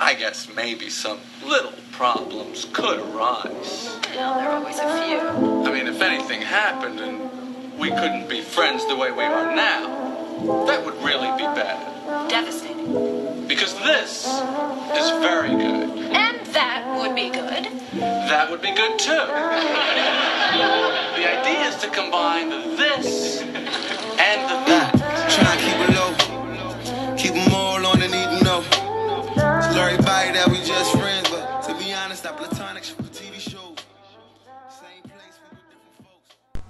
I guess maybe some little problems could arise. Well, there are always a few. I mean, if anything happened and we couldn't be friends the way we are now, that would really be bad. Devastating. Because this is very good. And that would be good. That would be good too. the idea is to combine this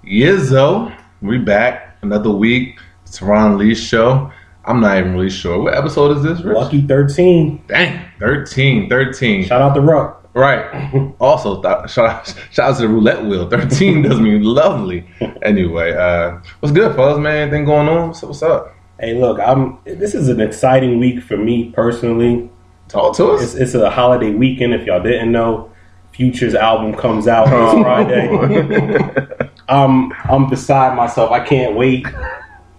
Yizzo, we back another week. It's Ron Lee's show. I'm not even really sure. What episode is this, Rich? Lucky 13. Dang, 13, 13. Shout out to Ruck. Right. also, th- shout, out, shout out to the roulette wheel. 13 does mean lovely. Anyway, uh, what's good, fellas, man? Anything going on? What's, what's up? Hey, look, I'm. This is an exciting week for me personally. Talk to It's, us. it's a holiday weekend. If y'all didn't know, Future's album comes out this Friday. Um, I'm beside myself. I can't wait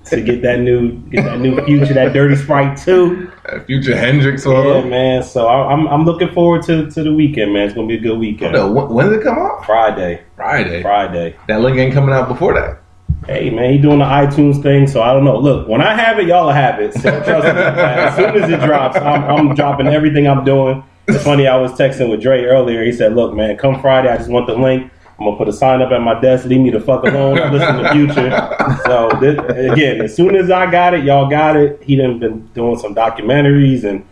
to get that new, get that new Future, that Dirty Sprite 2. Uh, Future Hendrix. Yeah, Yeah, man. So I- I'm, I'm looking forward to, to the weekend, man. It's gonna be a good weekend. When, when did it come out? Friday, Friday. Friday. That link ain't coming out before that. Hey man, he doing the iTunes thing, so I don't know. Look, when I have it, y'all have it. So trust me. as soon as it drops, I'm, I'm dropping everything I'm doing. It's funny. I was texting with Dre earlier. He said, "Look, man, come Friday, I just want the link. I'm gonna put a sign up at my desk. Leave me the fuck alone. I listen to Future." So this, again, as soon as I got it, y'all got it. He done been doing some documentaries and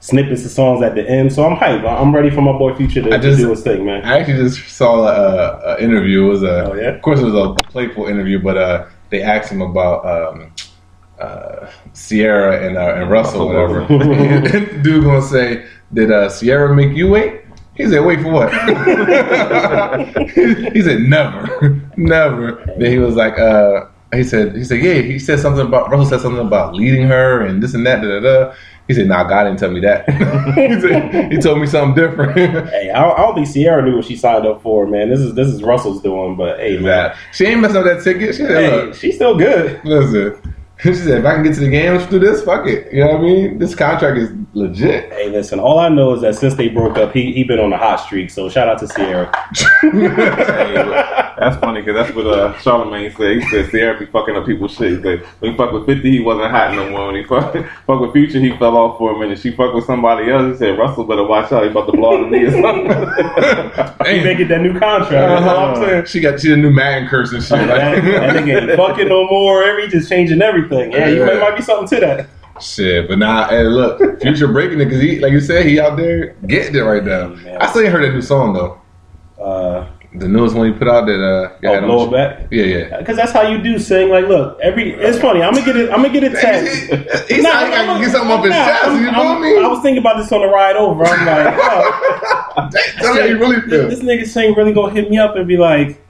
snippets of songs at the end. So I'm hyped. I'm ready for my boy Future to, I just- to do his thing, man. I actually just saw a, a interview. It was a, Oh, yeah? of course, it was a playful interview, but uh, they asked him about um, uh, Ciara and, uh, and Russell, whatever. Dude gonna say, "Did uh, Ciara make you wait?" He said, "Wait for what?" he said, "Never, never." Then he was like, uh, "He said, he said, yeah." He said something about Russell said something about leading her and this and that. Da, da, da. He said, "Nah, God didn't tell me that." he, said, he told me something different. Hey, I don't, I don't think Ciara knew what she signed up for, man. This is this is Russell's doing, but hey, man, That she ain't messing up that ticket. She hey, she's still good. listen." She said, "If I can get to the game, let's do this. Fuck it." You know what I mean? This contract is legit. Hey, listen, all I know is that since they broke up, he he been on a hot streak. So shout out to Ciara. That's funny because that's what uh, Charlamagne said. He said Ciara be fucking up people's shit. He said when he fucked with 50, he wasn't hot no more. When he fuck, fuck with Future, he fell off for a minute. She fucked with somebody else. He said Russell better watch out. He about to blow out the knee or something. He may get that new contract. Uh-huh, I'm saying she got she the new Madden curse and shit. that, that nigga ain't fucking no more. Every just changing everything. Yeah, you Yeah. might be something to that. Shit, but now, hey, look, Future breaking it because he, like you said, he out there getting it right now. Man. I still ain't heard that new song though. Uh, The newest one he put out that uh, oh, Blow a Bag. Yeah, yeah. Because that's how you do sing. Like, look, every it's funny. I'm gonna get it. I'm gonna get it text. He Nah, sound like I'm- I can get something up his nah, chest. I'm- You know I'm- what I mean? I was thinking about this on the ride over. I'm like, oh, Tell me how you really feel. this nigga saying really gonna hit me up and be like,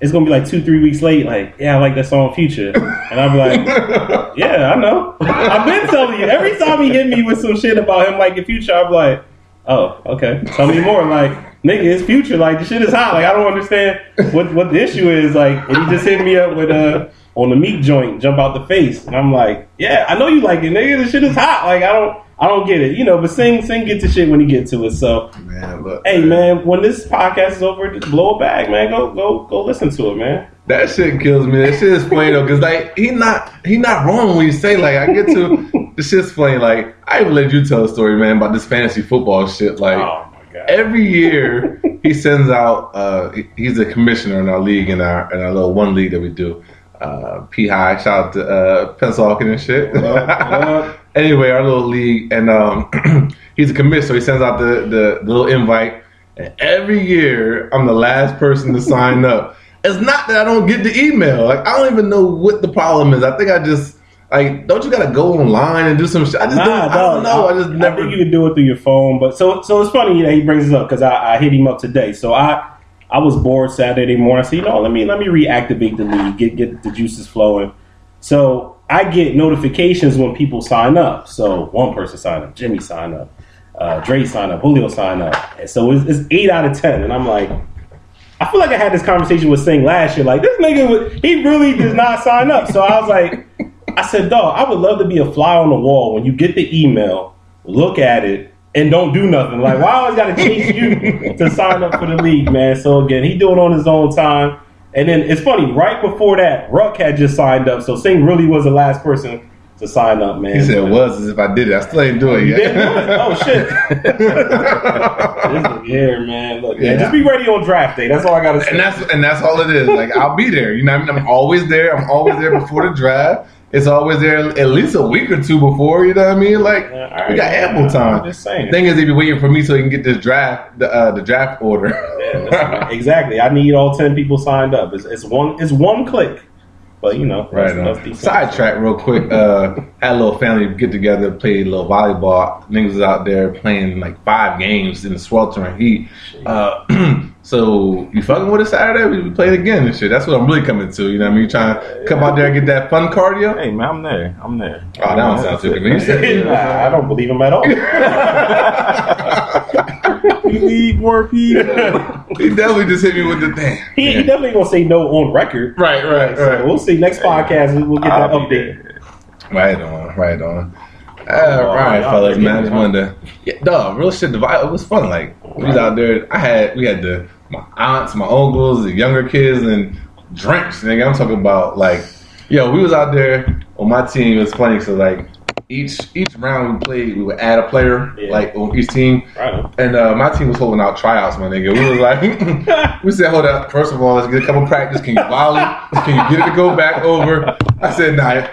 it's gonna be like two, three weeks late. Like, yeah, I like that song Future, and I'll be like, yeah, I know. I've been telling you. Every time he hit me with some shit about him liking Future, I'm like, oh, okay. Tell me more. Like, nigga, it's Future. Like, the shit is hot. Like, I don't understand what what the issue is. Like, and he just hit me up with a. On the Meek joint, jump out the face, and I'm like, "Yeah, I know you like it, nigga. The shit is hot. Like, I don't, I don't get it, you know." But sing, sing, get to shit when he get to it. So, Man, look. Hey man, when this podcast is over, just Blow a Bag, man. Go go go listen to it, man. That shit kills me. That shit is funny though, cause like he not he not wrong when you say like I get to the shit's funny. Like I even let you tell a story, man, about this fantasy football shit. Like Oh my god. every year he sends out. uh He's a commissioner in our league in our in our little one league that we do. Uh, P High, shout out to uh, and shit. What up? Anyway, our little league, and um, he's a commissioner, so he sends out the, the, the little invite. And every year, I'm the last person to sign up. It's not that I don't get the email. Like I don't even know what the problem is. I think I just like don't you gotta go online and do some shit. I just Nah, don't, I don't know. I just never. think you can do it through your phone, but so so it's funny that he brings this up because I, I hit him up today. So I I was bored Saturday morning. I said, you know, let me let me reactivate the league, get get the juices flowing. So I get notifications when people sign up. So one person signed up, Jimmy signed up, uh, Dre signed up, Julio signed up. And so it's, it's eight out of ten, and I'm like. I feel like I had this conversation with Sing last year. Like this nigga, he really does not sign up. So I was like, I said, dog, I would love to be a fly on the wall when you get the email, look at it, and don't do nothing. Like, why I always got to chase you to sign up for the league, man? So again, he doing it on his own time. And then it's funny, right before that, Ruck had just signed up. So Singh really was the last person to sign up, man. He said it was as if I did it. I still ain't doing it yet. Oh shit! this is here, man. Look, Yeah. man, just be ready on draft day. That's all I gotta say. and that's and that's all it is. Like I'll be there. You know, what I mean, I'm always there. I'm always there before the draft. It's always there at least a week or two before. You know what I mean? Like Yeah, right, we got man. ample time. I'm just saying. Thing is, they be waiting for me so he can get this draft, the uh, the draft order. Yeah, exactly. I need all ten people signed up. It's, it's one. It's one click. But you know, Right that's, on. Sidetrack real quick. Uh, had a little family get together, played a little volleyball. Niggas was out there playing like five games in the sweltering heat. Uh, so you fucking with us Saturday? We, we played again and shit. That's what I'm really coming to. You know what I mean? Trying to come out there and get that fun cardio. Hey man, I'm there. I'm there. Oh, that don't sound too convincing. Nah, I don't believe him at all. We need more people. He definitely just hit me with the thing. he, he definitely gonna say no on record. Right, right, So right. we'll see. Next podcast, we- we'll get that I'll be update. there. Right on, right on. Uh, Oh, all right, fellas, been man. I getting just wanted to, yeah, dog, real shit. The vibe, it was fun. Like we was out there. I had, we had the my aunts, my uncles, the younger kids, and drinks. Nigga, I'm talking about like, yo, we was out there on my team. It was funny. So like, each each round we played, we would add a player Yeah. like on each team. Right. And uh, my team was holding out tryouts, my nigga. We was like, we said, hold up. First of all, let's get a couple practice. Can you volley? Can you get it to go back over? I said, nah,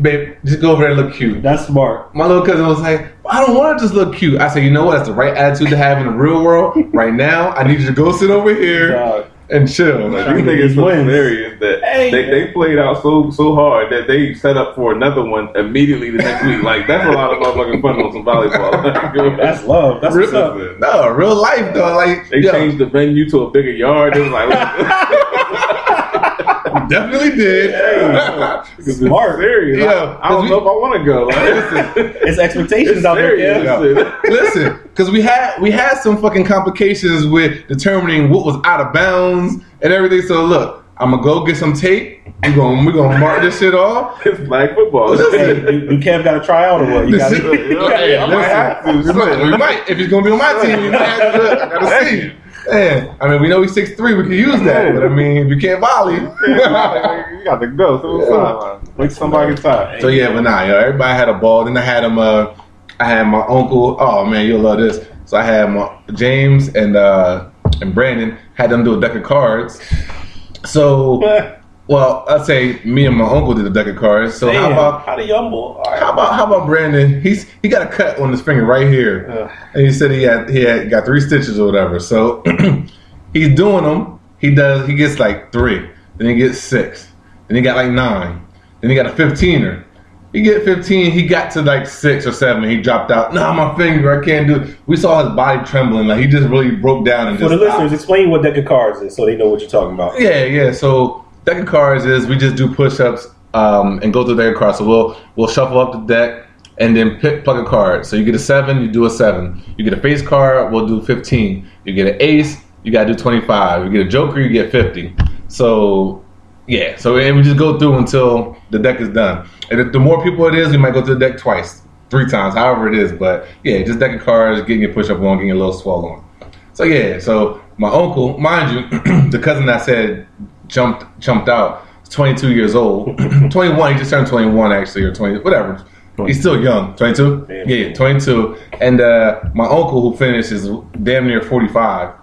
babe, just go over there and look cute. That's smart. My little cousin was like, I don't want to just look cute. I said, you know what? That's the right attitude to have in the real world. Right now, I need you to go sit over here. And chill. Like, Trying you think it's so wins. hilarious that Hey, they, man. they played out so so hard that they set up for another one immediately the next week. Like that's a lot of motherfucking fun on some volleyball. That's love. That's what's up. Real- no, real life though. Like, They yo, changed the venue to a bigger yard. It was like, definitely did. It's Smart. serious. Yeah, I, I don't know if I want to go. Like, It's expectations it's out there, serious. Kev. Yo, listen, because we had we had some fucking complications with determining what was out of bounds and everything. So look, I'm gonna go get some tape. We're gonna we're gonna mark this shit off. It's black football. Hey, do, do Kev got to try out or what? You got Listen, to. hey, I might have to. listen, we might, we might if he's gonna be on my team. We might have to, I gotta see. Man, I mean, we know he's six three. We can use that, but I mean, if you can't volley. you got to go. So what's up? Make somebody time. So yeah, but nah, yo, everybody had a ball. Then I had him. Uh, I had my uncle. Oh man, you'll love this. So I had my James and uh, and Brandon had them do a deck of cards. So, well, I'd say me and my uncle did a deck of cards. So how about how the young boy? All right. how about how about Brandon? He's he got a cut on his finger right here, Ugh. and he said he had he had got three stitches or whatever. So he's doing them. He does. He gets like three. Then he gets six. Then he got like nine. Then he got a fifteener. He get fifteen. He got to like six or seven. He dropped out. Nah, my finger. I can't do it. We saw his body trembling. Like he just really broke down and For just the stopped. listeners, explain what deck of cards is so they know what you're talking about. Yeah, yeah. So deck of cards is we just do push-ups um, and go through the deck of cards. So we'll we'll shuffle up the deck and then pick pluck a card. So you get a seven, you do a seven. You get a face card, we'll do fifteen. You get an ace, you gotta do twenty-five. You get a joker, you get fifty. So yeah, so and we just go through until the deck is done. And the more people it is, we might go through the deck twice, three times, however it is. But yeah, just deck of cards, getting your push-up on, getting your little swell on. So yeah, so my uncle, mind you, the cousin that said jumped jumped out, 22 years old. 21, he just turned 21 actually, or 20, whatever. He's still young. 22? Damn. Yeah, yeah, 22. And uh, my uncle who finished is damn near 45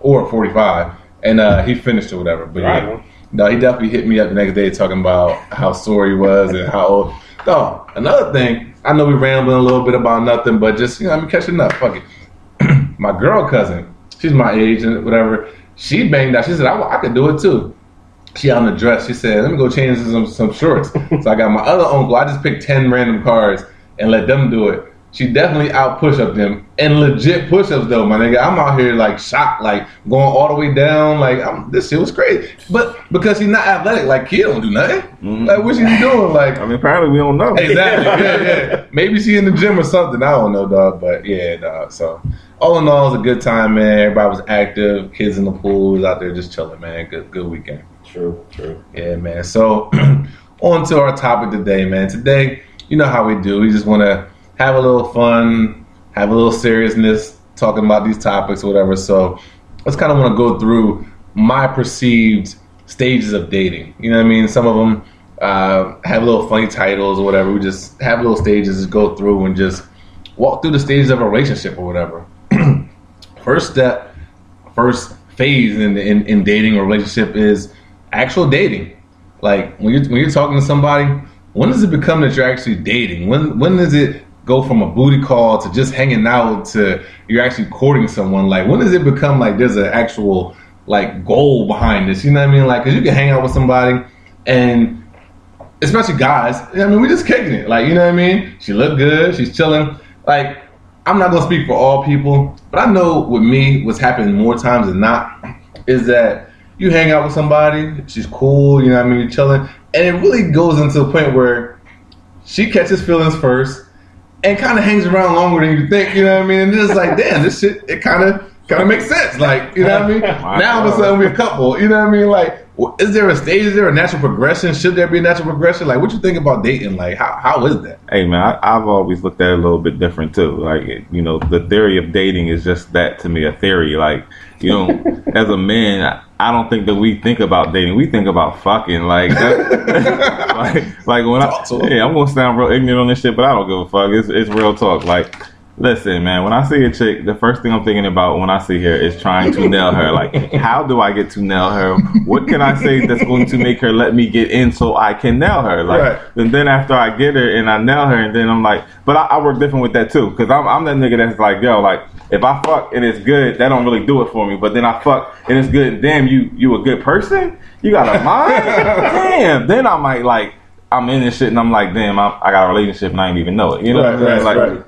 or 45, and uh, he finished or whatever. But yeah, no, he definitely hit me up the next day talking about how sore he was and how old. No, another thing, I know we rambling a little bit about nothing, but just you know, I'm catching up. Fuck it. my girl cousin, she's my age and whatever. She banged out. She said, I, I could do it too. She on the dress. She said, let me go change some, some shorts. so I got my other uncle. I just picked 10 random cards and let them do it. She definitely out push up them and legit push ups though, my nigga. I'm out here like shocked, like going all the way down. Like I'm, this shit was crazy, but because he's not athletic, like kid don't do nothing. Mm-hmm. Like what she doing? Like I mean, apparently we don't know. Exactly. Yeah, yeah. Maybe she in the gym or something. I don't know, dog. But yeah, dog. So all in all, it was a good time, man. Everybody was active. Kids in the pool was out there just chilling, man. Good, good weekend. True, true. Yeah, man. So on to our topic today, man. Today, you know how we do. We just want to have a little fun, have a little seriousness talking about these topics or whatever. So let's kind of want to go through my perceived stages of dating. You know what I mean? Some of them uh, have little funny titles or whatever. We just have little stages, go through and just walk through the stages of a relationship or whatever. first step, first phase in, in, in dating or relationship is actual dating. Like when you're when you're talking to somebody, when does it become that you're actually dating? When when does it go from a booty call to just hanging out to you're actually courting someone? Like when does it become like there's an actual like goal behind this? You know what I mean? Like because you can hang out with somebody and especially guys. I mean, we just kicking it. Like you know what I mean? She looked good. She's chilling. Like I'm not gonna speak for all people, but I know with me, what's happening more times than not is that you hang out with somebody, she's cool, you know what I mean, you're chilling, and it really goes into the point where she catches feelings first and kind of hangs around longer than you think, you know what I mean? And it's like, damn, this shit, it kind of kind of makes sense, like, you know what I mean? now all of a sudden we're a couple, you know what I mean? Like, is there a stage? Is there a natural progression? Should there be a natural progression? Like, what you think about dating? Like, how how is that? Hey man, I, I've always looked at it a little bit different too. Like you know, the theory of dating is just that to me, a theory. Like you know, as a man, I, I don't think that we think about dating. We think about fucking. Like that, like like when I Talk to 'em. yeah, I'm gonna sound real ignorant on this shit, but I don't give a fuck. It's it's real talk. Like. Listen, man, when I see a chick, the first thing I'm thinking about when I see her is trying to nail her. Like, how do I get to nail her? What can I say that's going to make her let me get in so I can nail her? Like, Right. and then after I get her and I nail her, and then I'm like, but I, I work different with that too, because I'm, I'm that nigga that's like, yo, like if I fuck and it's good, that don't really do it for me. But then I fuck and it's good, and damn, you you a good person, you got a mind, damn. Then I might like, I'm in this shit, and I'm like, damn, I, I got a relationship and I ain't even know it. You know, Right, right, like, right.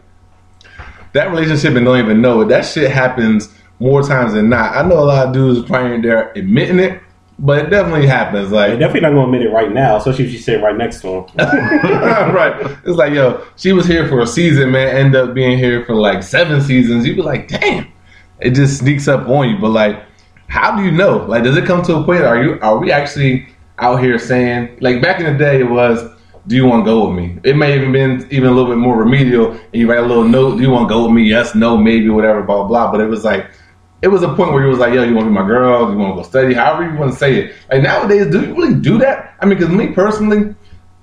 that relationship and don't even know it. That shit happens more times than not. I know a lot of dudes probably ain't there admitting it, but it definitely happens. They're Like, definitely not going to admit it right now, especially if she's sitting right next to him. right? It's like, yo, she was here for a season, man. End up being here for like seven seasons. You'd be like, damn, it just sneaks up on you. But like, how do you know? Like, does it come to a point? Are you are we actually out here saying like back in the day it was? Do you want to go with me? It may have been even a little bit more remedial, and you write a little note. Do you want to go with me? Yes, no, maybe, whatever, blah blah. But it was like, it was a point where you was like, yo, you want to be my girl? You want to go study? However you want to say it. Like nowadays, do you really do that? I mean, because me personally,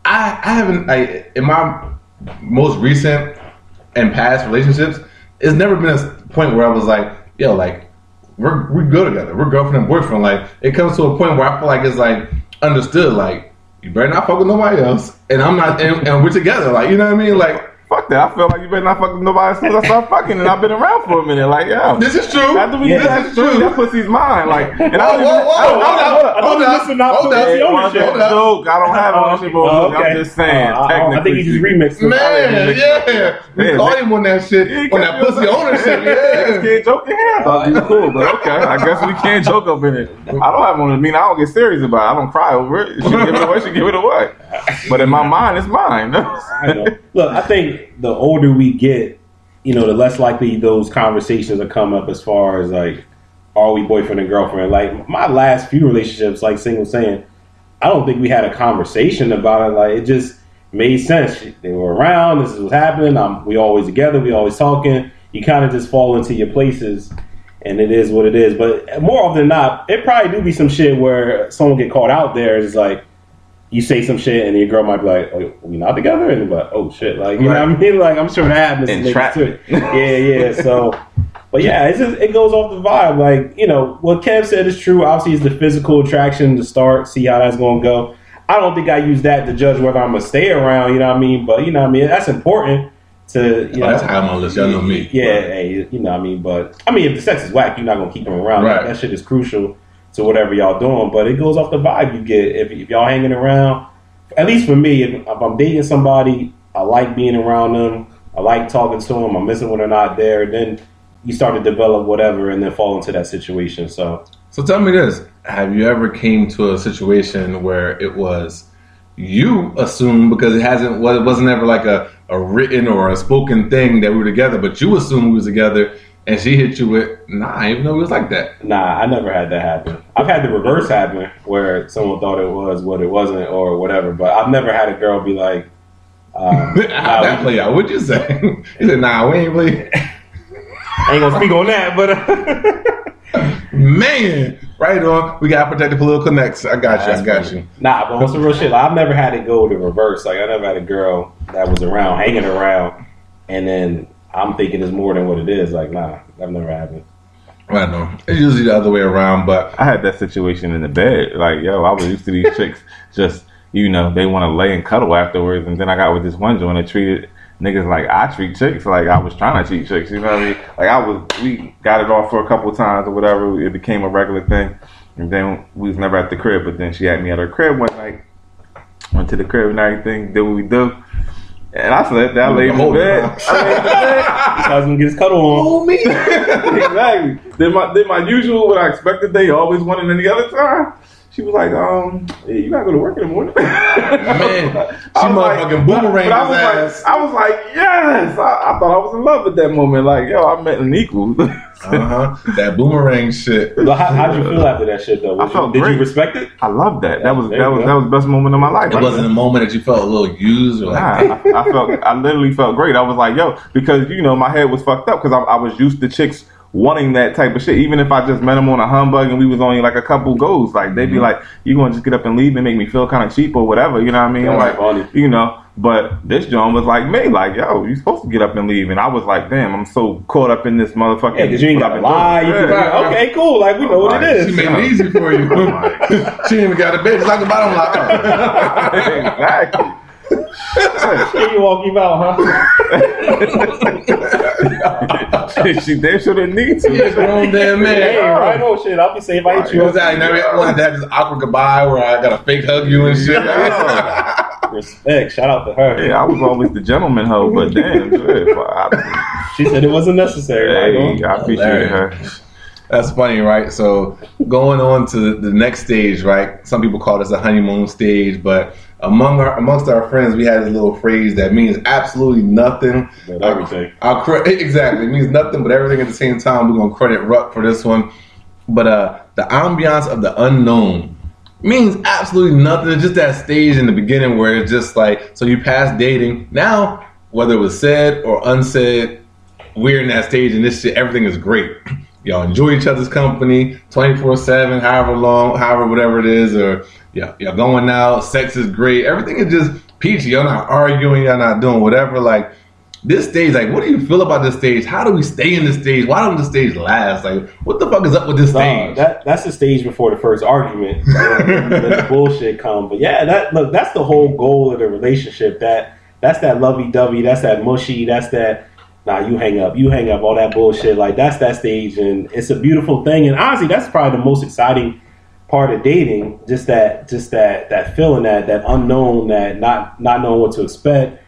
I I haven't I in my most recent and past relationships, it's never been a point where I was like, yo, like we're we good together. We're girlfriend and boyfriend. Like it comes to a point where I feel like it's like understood. Like you better not fuck with nobody else, and I'm not, and, and we're together. Like you know what I mean? Like fuck that. I feel like you better not fuck with nobody as soon as I start fucking, and I've been around for a minute. Like, yeah. this is true. After we Yeah, this is true. That pussy's mine. Like, and I Whoa, don't whoa, even, whoa, I don't- hold I up, don't- I hold thought don't hold put up. the It ownership. wasn't. I don't have ownership over Oh. I'm just saying. Uh, I, I think you just remixed it. Man, yeah, we Yeah, call Nick- him on that shit, on that pussy ownership. Yeah, can't joke in here. I thought you cool, but okay. I guess we can't joke up in it. I don't have one. I mean, I don't get serious about it. I don't cry over it. She give it away. She give it away. But in my mind, it's mine. I know. Look, I think the older we get, you know, the less likely those conversations will come up as far as like, are we boyfriend and girlfriend? Like my last few relationships, like single saying, I don't think we had a conversation about it. Like it just made sense. They were around. This is what's happening. Um, we always together. We always talking. You kind of just fall into your places, and it is what it is. But more often than not, it probably do be some shit where someone get caught out there. It's like you say some shit and your girl might be like, oh, "We not together," and be like, "Oh shit!" Like you know what I mean? Like I'm sure that happens. to niggas, Entrap. too. Yeah, yeah. So, but yeah, it's just it goes off the vibe. Like you know what Kev said is true. Obviously, it's the physical attraction to start. See how that's going to go. I don't think I use that to judge whether I'm gonna stay around. You know what I mean? But you know what I mean. That's important to you oh, know. Oh, that's high on my list. Y'all know me. Yeah, hey, you know what I mean. But I mean, if the sex is whack, you're not gonna keep them around. Right. That shit is crucial to whatever y'all doing. But it goes off the vibe you get if, if y'all hanging around. At least for me, if, if I'm dating somebody, I like being around them. I like talking to them. I'm missing when they're not there. Then you start to develop whatever, and then fall into that situation. So So tell me this: Have you ever came to a situation where it was you assumed because it hasn't, well, it wasn't ever like a, a written or a spoken thing that we were together, but you assumed we was together, and she hit you with, "Nah, I even know it was like that." Nah, I never had that happen. I've had the reverse happen where someone thought it was what it wasn't or whatever, but I've never had a girl be like, um, How'd that play out? What'd you say? he said, "Nah, we ain't really." I ain't gonna speak on that, but uh, Man, right on. We gotta protect the political connects. I got you. I got you. Nah, but on some real shit, like, I've never had it go the reverse. Like I never had a girl that was around, hanging around, and then I'm thinking it's more than what it is. Like, nah, that never happened. I know. It's usually the other way around, but I had that situation in the bed. Like, yo, I was used to these chicks just, you know, they want to lay and cuddle afterwards. And then I got with this one joint that treated niggas like I treat chicks. Like I was trying to treat chicks. You know what I mean? Like I was, we got it off for a couple of times or whatever. It became a regular thing. And then we was never at the crib. But then she had me at her crib one night. Went to the crib and everything. Did what we do. And I slept. I laid in the Hold bed. on. I laid in the bed. I was gonna get his cuddle on. oh me. exactly. Then my then my usual what I expected they always wanted any other time. She was like, um, yeah, you gotta go to work in the morning. Man, I she was motherfucking but- boomeranged but I was his like, ass. I was like, yes. I, I thought I was in love at that moment. Like, yo, I met an equal. Uh huh. That boomerang shit. But how, how'd you feel after that shit though? I felt you, did you respect it? I love that. That was that was go. that was the best moment of my life. It wasn't a moment that you felt a little used or like, Nah, I, I felt I literally felt great. I was like, yo, because you know my head was fucked up because I, I was used to chicks wanting that type of shit. Even if I just met them on a humbug and we was only like a couple goes, like they'd be mm-hmm. like, you gonna just get up and leave and make me feel kind of cheap or whatever. You know what I mean? That's like, funny. you know. But this John was like me, like, yo, you supposed to get up and leave, and I was like, damn, I'm so caught up in this motherfucking. Yeah, because you ain't what gotta I've been lie. You doing. Yeah. lie. Okay, cool. Like we know what it Right. she made it easy for you. she ain't even got a bed. It's like the bottom line. exactly. Here you walk you out, huh? she damn sure didn't need to. Yeah, grown damn man. Hey, right on shit. I'll be safe. I hit You you. was out, you never wanted to have this awkward goodbye where I gotta fake hug you and shit. Respect. Shout out to her. Yeah, I was always the gentleman hoe, but damn, shit, She said it wasn't necessary. hey, Right I on. appreciate her. That's funny, right? So going on to the next stage, right? Some people call this a honeymoon stage, but among our amongst our friends, we had this little phrase that means absolutely nothing. But everything. I'll cre- exactly. It means nothing but everything at the same time. We're gonna credit Ruck for this one. But uh the ambiance of the unknown means absolutely nothing. It's just that stage in the beginning where it's just like so you pass dating. Now, whether it was said or unsaid, we're in that stage and this shit, everything is great. Y'all enjoy each other's company 24 7, however long, however, whatever it is, or yeah, y'all going out, sex is great, everything is just peachy. Y'all not arguing, y'all not doing whatever. Like, this stage, like, what do you feel about this stage? How do we stay in this stage? Why don't the stage last? Like, what the fuck is up with this stage? that that's the stage before the first argument. then the bullshit come. But yeah, that look, that's the whole goal of the relationship. That that's that lovey dovey. That's that mushy. That's that. Nah, you hang up. You hang up. All that bullshit. Like that's that stage, and it's a beautiful thing. And honestly, that's probably the most exciting part of dating. Just that, just that, that feeling, that that unknown, that not not knowing what to expect.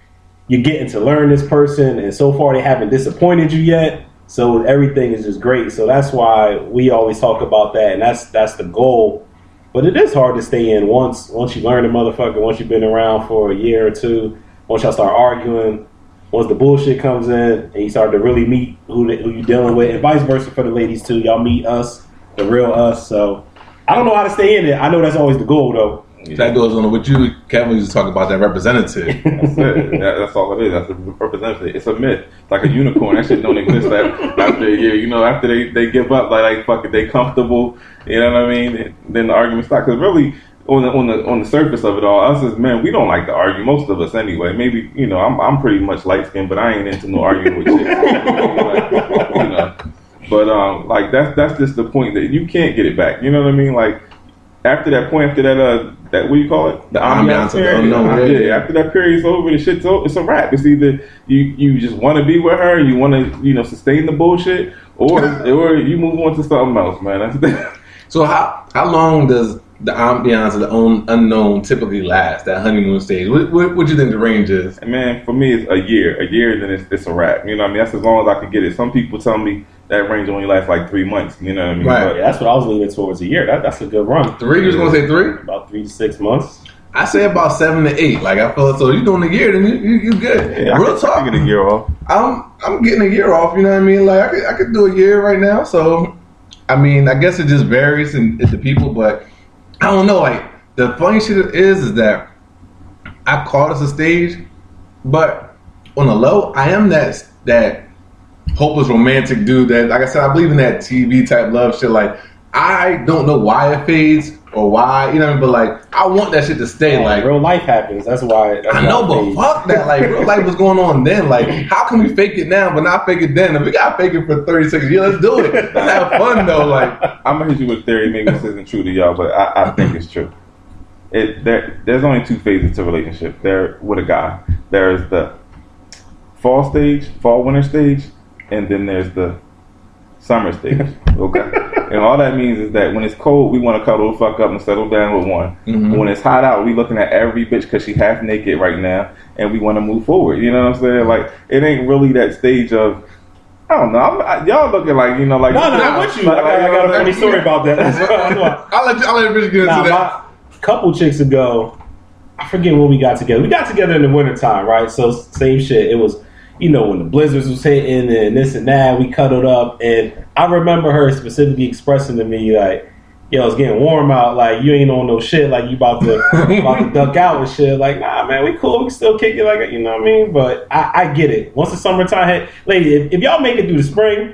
You're getting to learn this person, and so far they haven't disappointed you yet. So everything is just great. So that's why we always talk about that, and that's that's the goal. But it is hard to stay in once once you learn the motherfucker. Once you've been around for a year or two. Once y'all start arguing. Once the bullshit comes in, and you start to really meet who who you dealing with, and vice versa for the ladies too. Y'all meet us, the real us. So I don't know how to stay in it. I know that's always the goal though. that goes on with you. Kevin used to talk about that representative. That's it. That- that's all it is. That's a representative. It's a myth. It's like a unicorn. That shit don't exist after, after a year. You know, after they, they give up, like, like fuck it, they comfortable. You know what I mean? Then the argument starts. Because really, on the on the on the surface of it all, us as men, we don't like to argue. Most of us, anyway. Maybe you know, I'm I'm pretty much light skinned, but I ain't into no arguing with chicks. You know. But um, like that's that's just the point that you can't get it back. You know what I mean? Like after that point, after that uh that what do you call it? The ambiance of the unknown, Yeah, yeah. After that period's over, the shit's over. It's a wrap. It's either you you just want to be with her, you want to you know sustain the bullshit, or or you move on to something else, man. So how how long does the ambiance of the un- unknown typically last? That honeymoon stage. What what, what do you think the range is? man. For me, it's a year. A year, then it's, it's a wrap. You know what I mean? That's as long as I can get it. Some people tell me that range only lasts like three months. You know what I mean? Right. But- that's what I was leaning towards a year. That, that's a good run. Three? You was gonna say three? About three to six months. I say about seven to eight. Like I feel so. You doing a year, then you you, you good. Yeah, Real talk. I could get a year off. I'm I'm getting a year off. You know what I mean? Like I could I could do a year right now. So I mean, I guess it just varies in, in the people, but I don't know. Like the funny shit is, is that I call this a stage, but on the low, I am that that hopeless romantic dude that, like I said, I believe in that TV type love shit. Like, I don't know why it fades or why, you know, what I mean? but like, I want that shit to stay. Like, real life happens. That's why. That's I know, it but fades. fuck that. Like, real life was going on then. Like, how can we fake it now but not fake it then? If we got to fake it for 36 years, let's do it. Let's have fun, though. Like, I'm gonna hit you with a theory. Maybe this isn't true to y'all, but I, I think it's true. It there, there's only two phases to relationship. There with a guy. There's the fall stage, fall winter stage, and then there's the summer stage. Okay, and all that means is that when it's cold, we want to cuddle the fuck up and settle down with one. Mhm. When it's hot out, we looking at every bitch because she half naked right now, and we want to move forward. You know what I'm saying? Like it ain't really that stage of. I don't know. I'm, I, y'all looking like you know, like No, no, I'm with you. I got, I got a funny story about that. That's why- that's why. I'll let, you, I'll let Rich get into Nah, that. my couple chicks ago, I forget when we got together. We got together in the wintertime, right? So same shit. It was, you know, when the blizzards was hitting and this and that, we cuddled up. And I remember her specifically expressing to me like, yo, it's getting warm out. Like, you ain't on no shit. Like, you about to, about to duck out and shit. Like, nah, man, we cool. We can still kick it. Like, you know what I mean? But I, I get it. Once the summertime hit, lady, if, if y'all make it through the spring,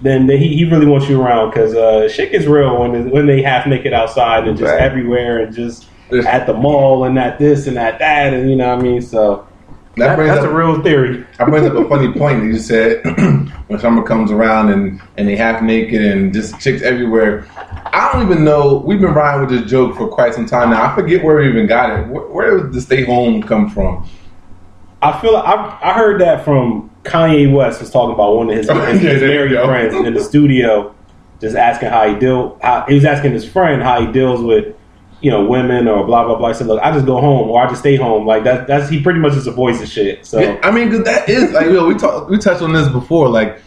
then then he, he really wants you around because uh, shit gets real when when they half naked outside and just Right. everywhere and just at the mall and at this and at that and you know what I mean. So That that, that's up- a real theory. That brings up a funny point. That you said when summer comes around and, and they half naked and just chicks everywhere. I don't even know. We've been riding with this joke for quite some time now. I forget where we even got it. Where, where did the stay home come from? I feel like I, I heard that from Kanye West was talking about one of his, his, his married friends in the studio, just asking how he deal. How, he was asking his friend how he deals with you know women or blah blah blah. Said, "Look, I just go home or I just stay home." Like that. That's he pretty much is a voice of shit. So Yeah, I mean, 'cause that is like yo, we talked we touched on this before. Like,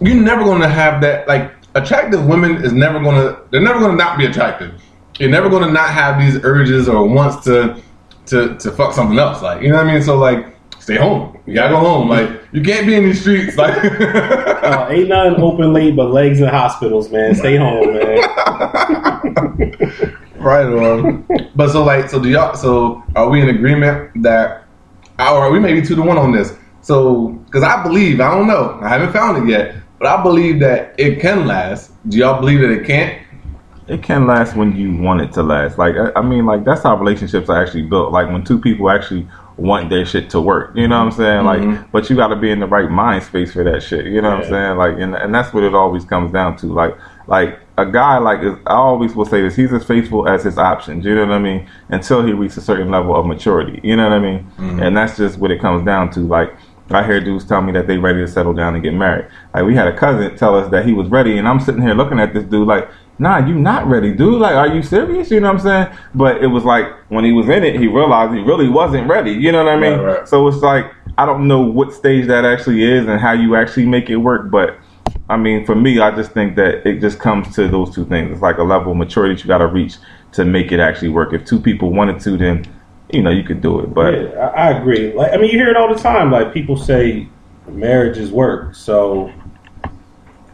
you're never going to have that. Like, attractive women is never going to. They're never going to not be attractive. You're never going to not have these urges or wants to to to fuck something else. Like, you know what I mean? So like, stay home. You gotta go home. Like, you can't be in these streets. Like, uh, ain't nothing open late but legs in hospitals, man. Stay home, man. right on. Um, but so like, so do y'all? So are we in agreement that, or we may be two to one on this? So because I believe, I don't know, I haven't found it yet, but I believe that it can last. Do y'all believe that it can't? it can last when you want it to last. Like I, I mean, like that's how relationships are actually built. Like when two people actually want their shit to work. You know what I'm saying? Like, mm-hmm. but you got to be in the right mind space for that shit. You know what I'm saying? Like, and and that's what it always comes down to. Like, like a guy like is, I always will say this: he's as faithful as his options. You know what I mean? Until he reaches a certain level of maturity. You know what I mean? Mm-hmm. And that's just what it comes down to. Like. I hear dudes tell me that they ready to settle down and get married. Like we had a cousin tell us that he was ready, and I'm sitting here looking at this dude like, nah, you not ready, dude. Like, are you serious? You know what I'm saying? But it was like when he was in it, he realized he really wasn't ready. You know what I mean? Right, right. So it's like I don't know what stage that actually is and how you actually make it work, but I mean, for me, I just think that it just comes to those two things. It's like a level of maturity that you got to reach to make it actually work. If two people wanted to, then you know you could do it. But yeah, I, agree. Like, I mean, you hear it all the time. Like people say, marriage is work. So,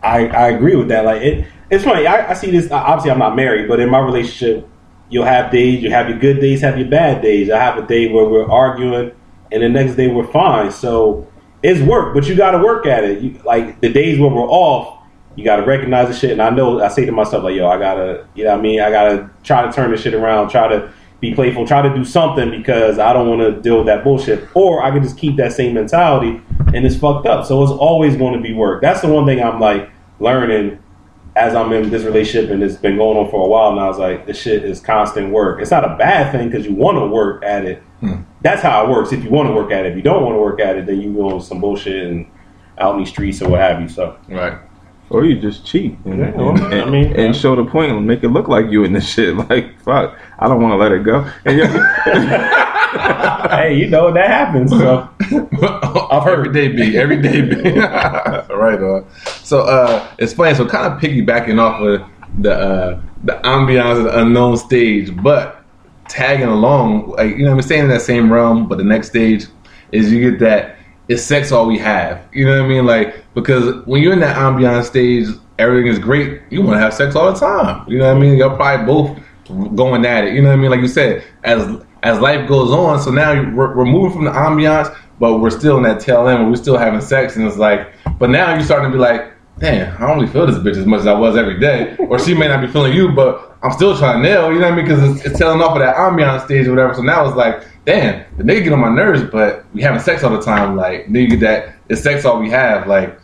I I agree with that. Like it, it's funny. I, I see this. Uh, obviously, I'm not married, but in my relationship, you'll have days. You have your good days, have your bad days. I have a day where we're arguing, and the next day we're fine. So it's work, but you got to work at it. You, like the days where we're off, you got to recognize the shit. And I know I say to myself like, yo, I gotta, you know, what I mean, I gotta try to turn this shit around. Try to be playful. Try to do something because I don't want to deal with that bullshit. Or I can just keep that same mentality and it's fucked up. So it's always going to be work. That's the one thing I'm like learning as I'm in this relationship and it's been going on for a while now. It's like this shit is constant work. It's not a bad thing because you want to work at it. That's how it works. If you want to work at it, if you don't want to work at it, then you go on some bullshit and out in the streets or what have you. So Right. or you just cheat and, Yeah, well, and, I mean, and show the point and make it look like you in this shit. Like fuck, I don't want to let it go. And hey, you know that happens. So I've heard every day be every day be right on. So uh, it's funny. So kind of piggybacking off of the uh, the ambiance of the unknown stage, but tagging along, like you know, I'm staying in that same realm. But the next stage is you get that it's sex all we have. You know what I mean? Like because when you're in that ambiance stage, everything is great. You want to have sex all the time. You know what I mean? You're probably both going at it. You know what I mean? Like you said, as as life goes on, so now we're, we're moving from the ambiance, but we're still in that tail end where we're still having sex, and it's like, but now you're starting to be like, damn, I don't really feel this bitch as much as I was every day, or she may not be feeling you, but I'm still trying to nail, you know what I mean? Because it's, it's telling off of that ambiance stage or whatever. So now it's like, damn, the nigga get on my nerves, but we having sex all the time. Like, nigga, you get that, it's sex all we have. Like,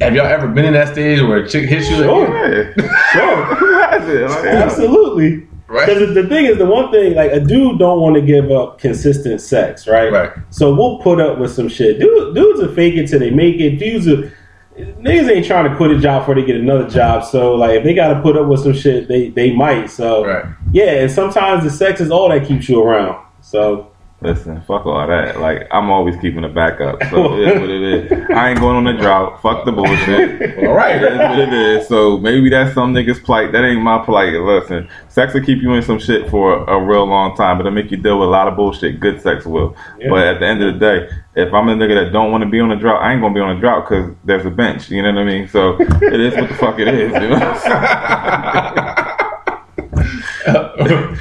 have y'all ever been in that stage where a chick hits you? Sure. Like, Yeah. Sure. Who has it? Like, Absolutely. Right. Because the thing is, the one thing, like a dude don't want to give up consistent sex, right? Right. So we'll put up with some shit. Dude, dudes are fake it till they make it. Dudes are niggas ain't trying to quit a job before they get another job. So like, if they got to put up with some shit, they they might. So Right. yeah, and sometimes the sex is all that keeps you around. So Listen, fuck all that. Like I'm always keeping a backup. So it is what it is. I ain't going on a drought. Fuck the bullshit. all right. It is what it is. So maybe that's some niggas' plight. That ain't my plight. Listen, sex will keep you in some shit for a real long time, but it'll make you deal with a lot of bullshit. Good sex will. Yeah. But at the end of the day, if I'm a nigga that don't want to be on a drought, I ain't gonna be on a drought because there's a bench. You know what I mean? So it is what the fuck it is. You know?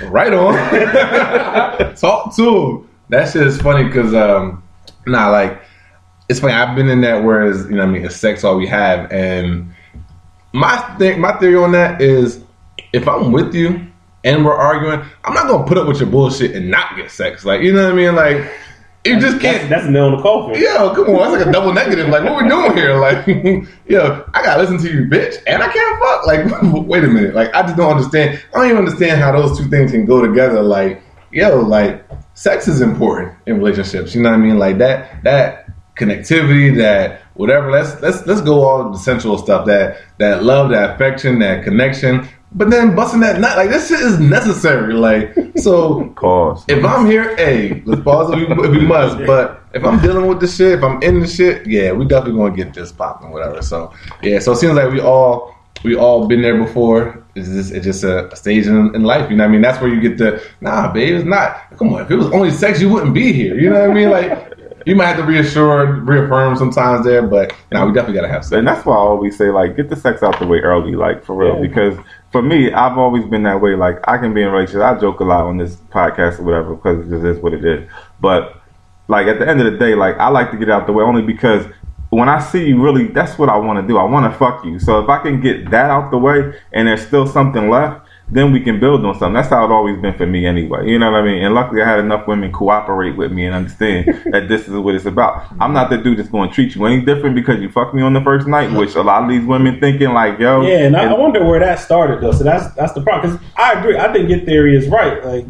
right on. Talk to him. That shit is funny because, um, nah, like, it's funny. I've been in that whereas, you know what I mean, it's sex all we have. And my thing, my theory on that is if I'm with you and we're arguing, I'm not to put up with your bullshit and not get sex. Like, you know what I mean? Like, you just can't. that's a nail in the coffin. Yo, come on, that's like a double negative. Like, what we doing here? Like, yo, I gotta listen to you, bitch, and I can't fuck. Like, wait a minute. Like, I just don't understand. I don't even understand how those two things can go together. Like, yo, like, sex is important in relationships. You know what I mean? Like that, that connectivity, that whatever. Let's let's let's go all the sensual stuff. That that love, that affection, that connection. But then busting that nut, like this shit is necessary. Like, so Cause. if I'm here, hey, let's pause if we, if we must. But if I'm dealing with the shit, if I'm in the shit, yeah, we definitely gonna get this popping, whatever. So yeah, so it seems like we all we all been there before. It's just it's just a, a stage in, in life, you know what I mean? That's where you get the nah, babe, it's not. Come on, if it was only sex, you wouldn't be here. You know what I mean? Like you might have to reassure, reaffirm sometimes there, but you know, we definitely gotta have sex. And that's why I always say, like, get the sex out the way early, like, for real. Yeah. Because for me, I've always been that way. Like, I can be in a relationship. I joke a lot on this podcast or whatever because it just is what it is. But, like, at the end of the day, like, I like to get out the way only because when I see you really, that's what I want to do. I want to fuck you. So if I can get that out the way and there's still something left, then we can build on something. That's how it's always been for me anyway. You know what I mean? And luckily I had enough women cooperate with me and understand that this is what it's about. I'm not the dude that's going to treat you any different because you fucked me on the first night, which a lot of these women thinking like, yo. Yeah, and I, I wonder where that started though. So that's that's the problem. Because I agree. I think your theory is right. Like,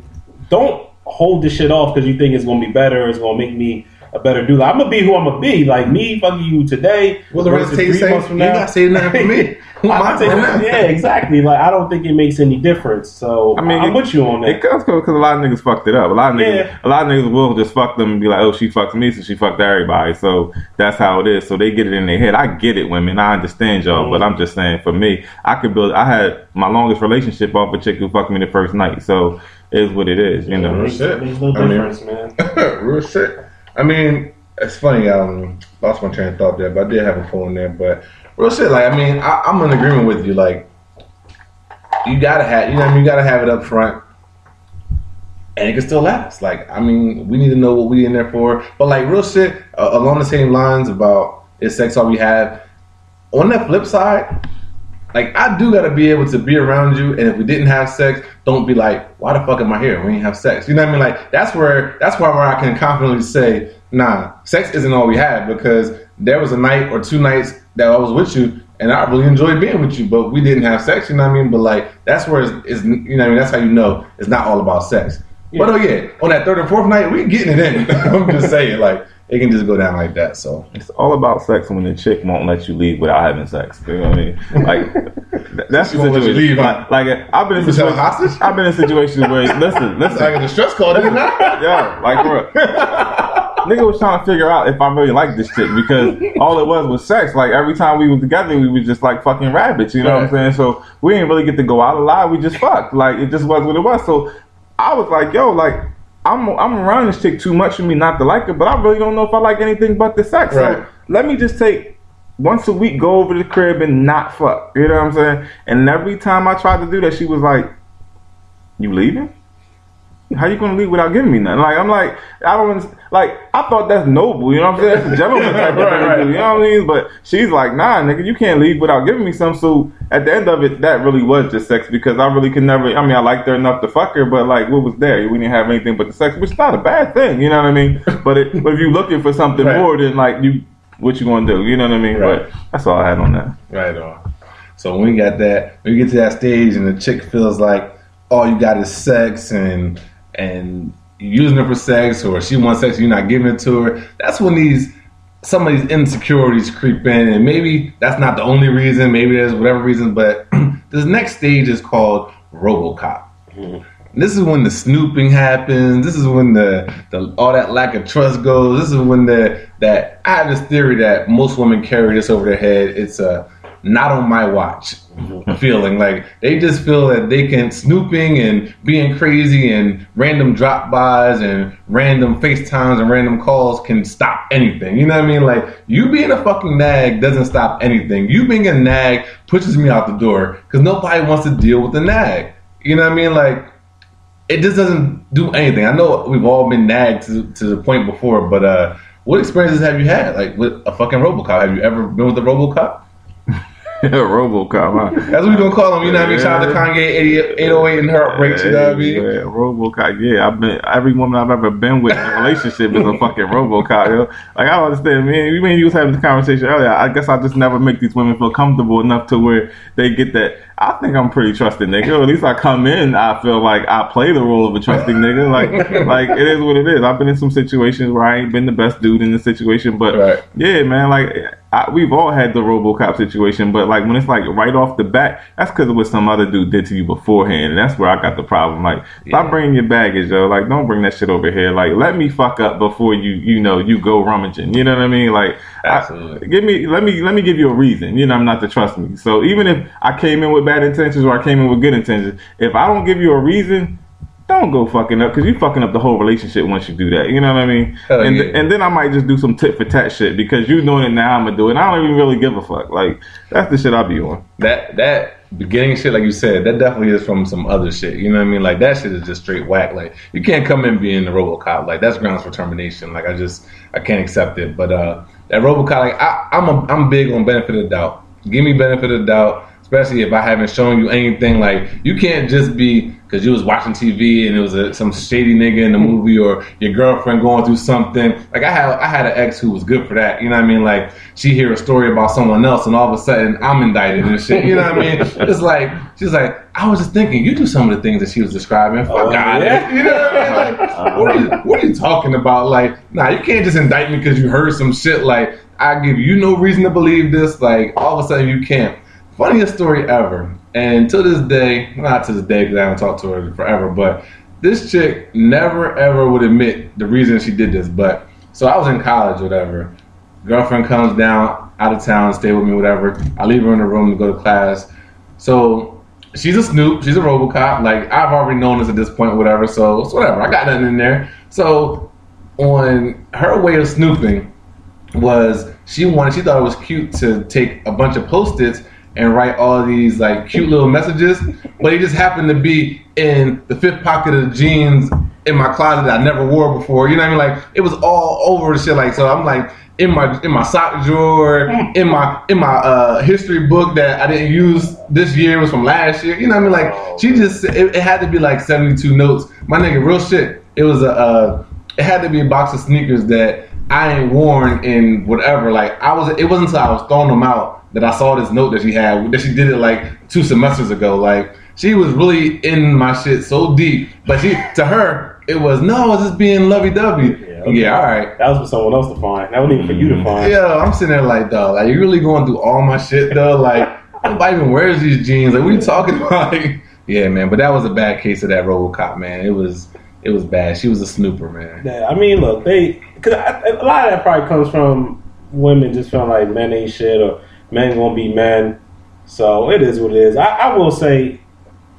don't hold this shit off because you think it's gonna be better. It's gonna make me a better dude. Like, I'm gonna be who I'm gonna be. Like me fucking you today. Well, the rest versus take three say, months from you now. not saying nothing for me. Who am I I take- for now? yeah, exactly. Like I don't think it makes any difference. So I mean, I'm it- with you on that. It comes because a lot of niggas fucked it up. A lot of niggas, Yeah. a lot of niggas will just fuck them and be like, "Oh, she fucked me, so she fucked everybody." So that's how it is. So they get it in their head. I get it, women. I understand y'all, but mm-hmm. I'm just saying, for me, I could build. I had my longest relationship off a chick who fucked me the first night. So it is what it is, you know. Real makes, shit. makes no I mean- man. Real shit. I mean, it's funny. Um, lost my train of thought there, but I did have a phone there. But real shit. Like, I mean, I, I'm in agreement with you. Like, you gotta have, you know, I mean, you gotta have it up front, and it can still last. Like, I mean, we need to know what we in there for. But like, real shit. Uh, along the same lines about is sex all we have. On the flip side, like I do gotta be able to be around you, and if we didn't have sex, don't be like, why the fuck am I here? We ain't have sex. You know what I mean? Like that's where that's why where I can confidently say, nah, sex isn't all we have because there was a night or two nights that I was with you, and I really enjoyed being with you, but we didn't have sex. You know what I mean? But like that's where it's, it's you know what I mean? That's how you know it's not all about sex. But oh yeah, on that third or fourth night, we getting it in. I'm just saying, like it can just go down like that. So It's all about sex when the chick won't let you leave without having sex. You know what I mean? Like that's the She won't let you situation. leave? Like, like I've been in was situations. hostage? I've been in situations where listen, it's like listen, a distress call, didn't I? yeah, like bro. Nigga was trying to figure out if I really liked this chick because all it was was sex. Like every time we were together, we were just like fucking rabbits. You know what I'm saying? So we didn't really get to go out a lot. We just fucked. Like it just was what it was. So I was like, yo, like I'm I'm around this chick too much for me not to like her, but I really don't know if I like anything but the sex. Right. So let me just take once a week, go over to the crib and not fuck. You know what I'm saying? And every time I tried to do that, she was like, "You leaving?" how you gonna leave without giving me nothing? Like I'm like I don't like I thought that's noble, you know what I'm saying? That's a gentleman type of thing to do, you know what I mean? But she's like, nah, nigga, you can't leave without giving me some. So at the end of it, that really was just sex because I really could never. I mean, I liked her enough to fuck her, but like, what was there? We didn't have anything but the sex, which is not a bad thing, you know what I mean? But, it, but if you're looking for something Right. more than like you, what you gonna do? You know what I mean? Right. But that's all I had on that. Right on. So when we got that, when we get to that stage and the chick feels like all you got is sex and and you're using her for sex or she wants sex, you're not giving it to her. That's when these some of these insecurities creep in, and maybe that's not the only reason. Maybe there's whatever reason, but this next stage is called RoboCop. Mm-hmm. This is when the snooping happens. This is when the, the all that lack of trust goes. This is when the that I have this theory that most women carry this over their head. It's a not on my watch feeling. Like they just feel that they can snooping and being crazy and random drop bys and random FaceTimes and random calls can stop anything. You know what I mean? Like you being a fucking nag doesn't stop anything. You being a nag pushes me out the door because nobody wants to deal with a nag. You know what I mean? Like it just doesn't do anything. I know we've all been nagged to, to the point before, but uh, what experiences have you had, like with a fucking RoboCop? Have you ever been with a RoboCop? RoboCop, huh? That's what we gonna call him. You know what I mean? Shout out to Kanye 80, 808 and Heartbreaks. You know what I mean? Yeah, RoboCop. Yeah, I've been every woman I've ever been with in a relationship is a fucking RoboCop. Yo. Like I don't understand, man. You mean you was having the conversation earlier? I guess I just never make these women feel comfortable enough to where they get that. I think I'm pretty trusting nigga. Or at least I come in, I feel like I play the role of a trusting nigga. Like, like it is what it is. I've been in some situations where I ain't been the best dude in the situation, but Right. yeah, man, like I, we've all had the RoboCop situation, but like when it's like right off the bat, that's because of what some other dude did to you beforehand, and that's where I got the problem. Like, stop bringing your baggage, yo. Like, don't bring that shit over here. Like, let me fuck up before you, you know, you go rummaging. You know what I mean? Like, I- give me, let me, let me give you a reason. You know, I'm not to trust me. So even if I came in with bad intentions or I came in with good intentions, if I don't give you a reason. Don't go fucking up because you fucking up the whole relationship once you do that. You know what I mean? Hell and yeah. and then I might just do some tit for tat shit because you doing it now. I'm gonna do it. I don't even really give a fuck. Like that's the shit I be on. That that beginning shit, like you said, that definitely is from some other shit. You know what I mean? Like that shit is just straight whack. Like you can't come in being the RoboCop. Like that's grounds for termination. Like I just I can't accept it. But uh that RoboCop, like I, I'm a, I'm big on benefit of doubt. Give me benefit of doubt, especially if I haven't shown you anything. Like you can't just be because you was watching TV and it was a, some shady nigga in the hmm. movie or your girlfriend going through something. Like I had I had an ex who was good for that. You know what I mean? Like she hear a story about someone else and all of a sudden I'm indicted and shit. You know what I mean? It's like she's like I was just thinking you do some of the things that she was describing. Oh, fuck Oh, out yeah? You know what I mean? Like uh-huh. what are you what are you talking about? Like nah, you can't just indict me because you heard some shit. Like I give you no reason to believe this. Like all of a sudden you can't. Funniest story ever. And to this day, not to this day because I haven't talked to her forever, but this chick never ever would admit the reason she did this. But so I was in college, whatever. Girlfriend comes down out of town, stay with me, whatever. I leave her in the room to go to class. So she's a snoop, she's a RoboCop. Like I've already known this at this point, whatever. So it's whatever. I got nothing in there. So on her way of snooping was she wanted she thought it was cute to take a bunch of post-its and write all these like cute little messages, but it just happened to be in the fifth pocket of the jeans in my closet that I never wore before. You know what I mean? Like it was all over the shit. Like so, I'm like in my in my sock drawer, in my in my uh, history book that I didn't use this year was from last year. You know what I mean? Like she just it, it had to be like 72 notes. My nigga, real shit. It was a uh, it had to be a box of sneakers that I ain't worn in whatever. Like I was, it wasn't until I was throwing them out that I saw this note that she had that she did it like two semesters ago. Like she was really in my shit so deep, but she to her it was no, it's just being lovey dovey. Yeah, Yeah, all right. That was for someone else to find. That wasn't even for you to find. Yeah, I'm sitting there like, dog, like you really going through all my shit though. Like nobody even wears these jeans. Like what are you talking about? Like, yeah, man. But that was a bad case of that RoboCop, man. It was it was bad. She was a snooper, man. Yeah, I mean, look, they because a lot of that probably comes from women just feeling like men ain't shit or men gonna be men. So it is what it is. I, I will say,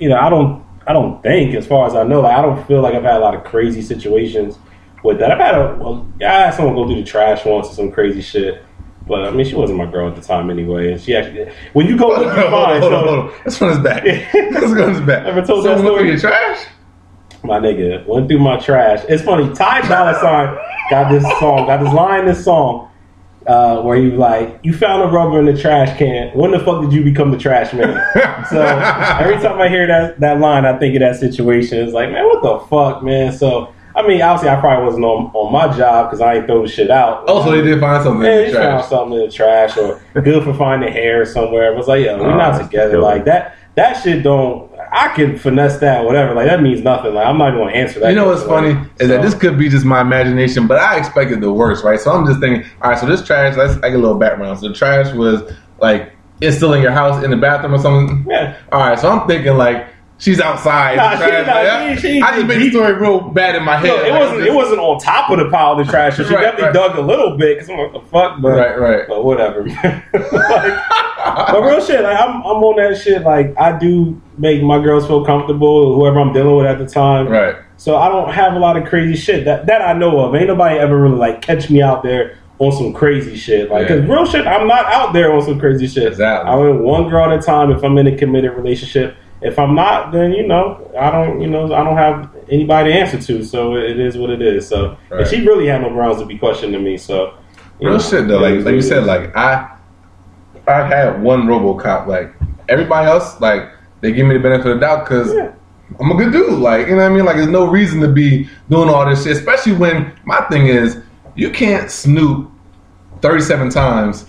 you know, I don't, I don't think, as far as I know, like I don't feel like I've had a lot of crazy situations with that. I've had a, well, yeah, I had someone go through the trash once or some crazy shit. But I mean, she wasn't my girl at the time anyway. And she actually, when you go look, you Hold on, find. hold on, So, hold on. Let's run this back. Let's run this back. Ever told Someone that story? your trash? my nigga went through my trash. It's funny. Ty Dolla Sign got this song, got this line in this song uh, where he was like, "You found a rubber in the trash can. When the fuck did you become the trash man?" so every time I hear that that line, I think of that situation. It's like, man, what the fuck, man? So I mean, obviously, I probably wasn't on, on my job because I ain't throw the shit out. Oh, so they did find something Yeah, in you the found something in the trash or good for finding hair somewhere. It was like, yo, we're Oh, not together. Like that. That shit don't. I can finesse that, whatever. Like that means nothing. Like I'm not even gonna answer that. You know what's funny is that this could be just my imagination, but I expected the worst, right? So I'm just thinking, all right, so this trash, let's I get a little background. So the trash was like it's still in your house in the bathroom or something. Yeah. All right, so I'm thinking like she's outside. Nah, she- nah, like, I- she- she- I just made the story real bad in my head. Look, it Like, wasn't. I'm It wasn't on top of the pile of trash. So she Right, definitely right. dug a little bit because I'm like, what the fuck, but Right, right. but whatever. like, but real shit, like I'm, I'm on that shit. Like I do make my girls feel comfortable, whoever I'm dealing with at the time. Right. So I don't have a lot of crazy shit that that I know of. Ain't nobody ever really like catch me out there on some crazy shit. Like, cause real shit, I'm not out there on some crazy shit. Exactly. I'm in one girl at a time. If I'm in a committed relationship, if I'm not, then you know, I don't, you know, I don't have anybody to answer to. So it is what it is. So Right. and she really had no grounds to be questioning me. So Real know, shit though, like like you said, like I I had one RoboCop. Like everybody else, like they give me the benefit of the doubt because Yeah. I'm a good dude. Like you know what I mean? Like there's no reason to be doing all this shit, especially when my thing is you can't snoop 37 times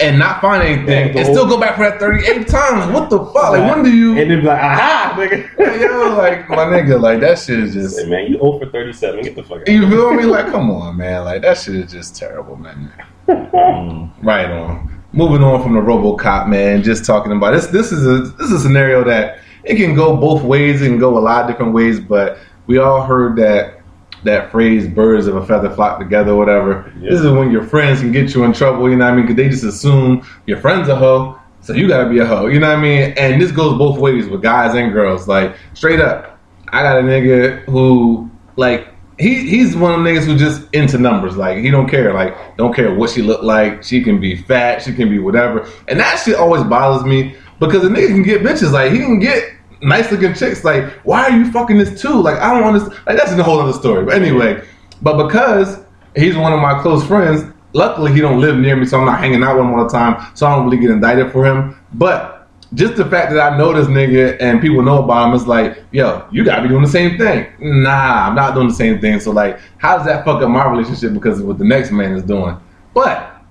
and not find anything Yeah, and still go back for that 38th time. Like what the fuck? Like when do you? and then be like, aha, nigga. Yo, like my nigga, like that shit is just. Hey, man, you 0 for 37. Get the fuck out. You feel me? Like, come on, man. Like that shit is just terrible, man. Right on. Moving on from the RoboCop, man. Just talking about this. This is a this is a scenario that it can go both ways. It can go a lot of different ways. But we all heard that that phrase "birds of a feather flock together" or whatever. Yeah. This is when your friends can get you in trouble. You know what I mean? Because they just assume your friend's a hoe, so you gotta be a hoe. You know what I mean? And this goes both ways with guys and girls. Like straight up, I got a nigga who like he he's one of them niggas who just into numbers. Like he don't care. Like don't care what she look like. She can be fat. She can be whatever. And that shit always bothers me because the nigga can get bitches. Like he can get nice looking chicks. Like why are you fucking this too? Like I don't understand. Like that's a whole other story. But anyway, but because he's one of my close friends. Luckily, he don't live near me, so I'm not hanging out with him all the time. So I don't really get indicted for him. But just the fact that I know this nigga and people know about him is like, yo, you gotta be doing the same thing. Nah, I'm not doing the same thing. So like, how does that fuck up my relationship because of what the next man is doing? But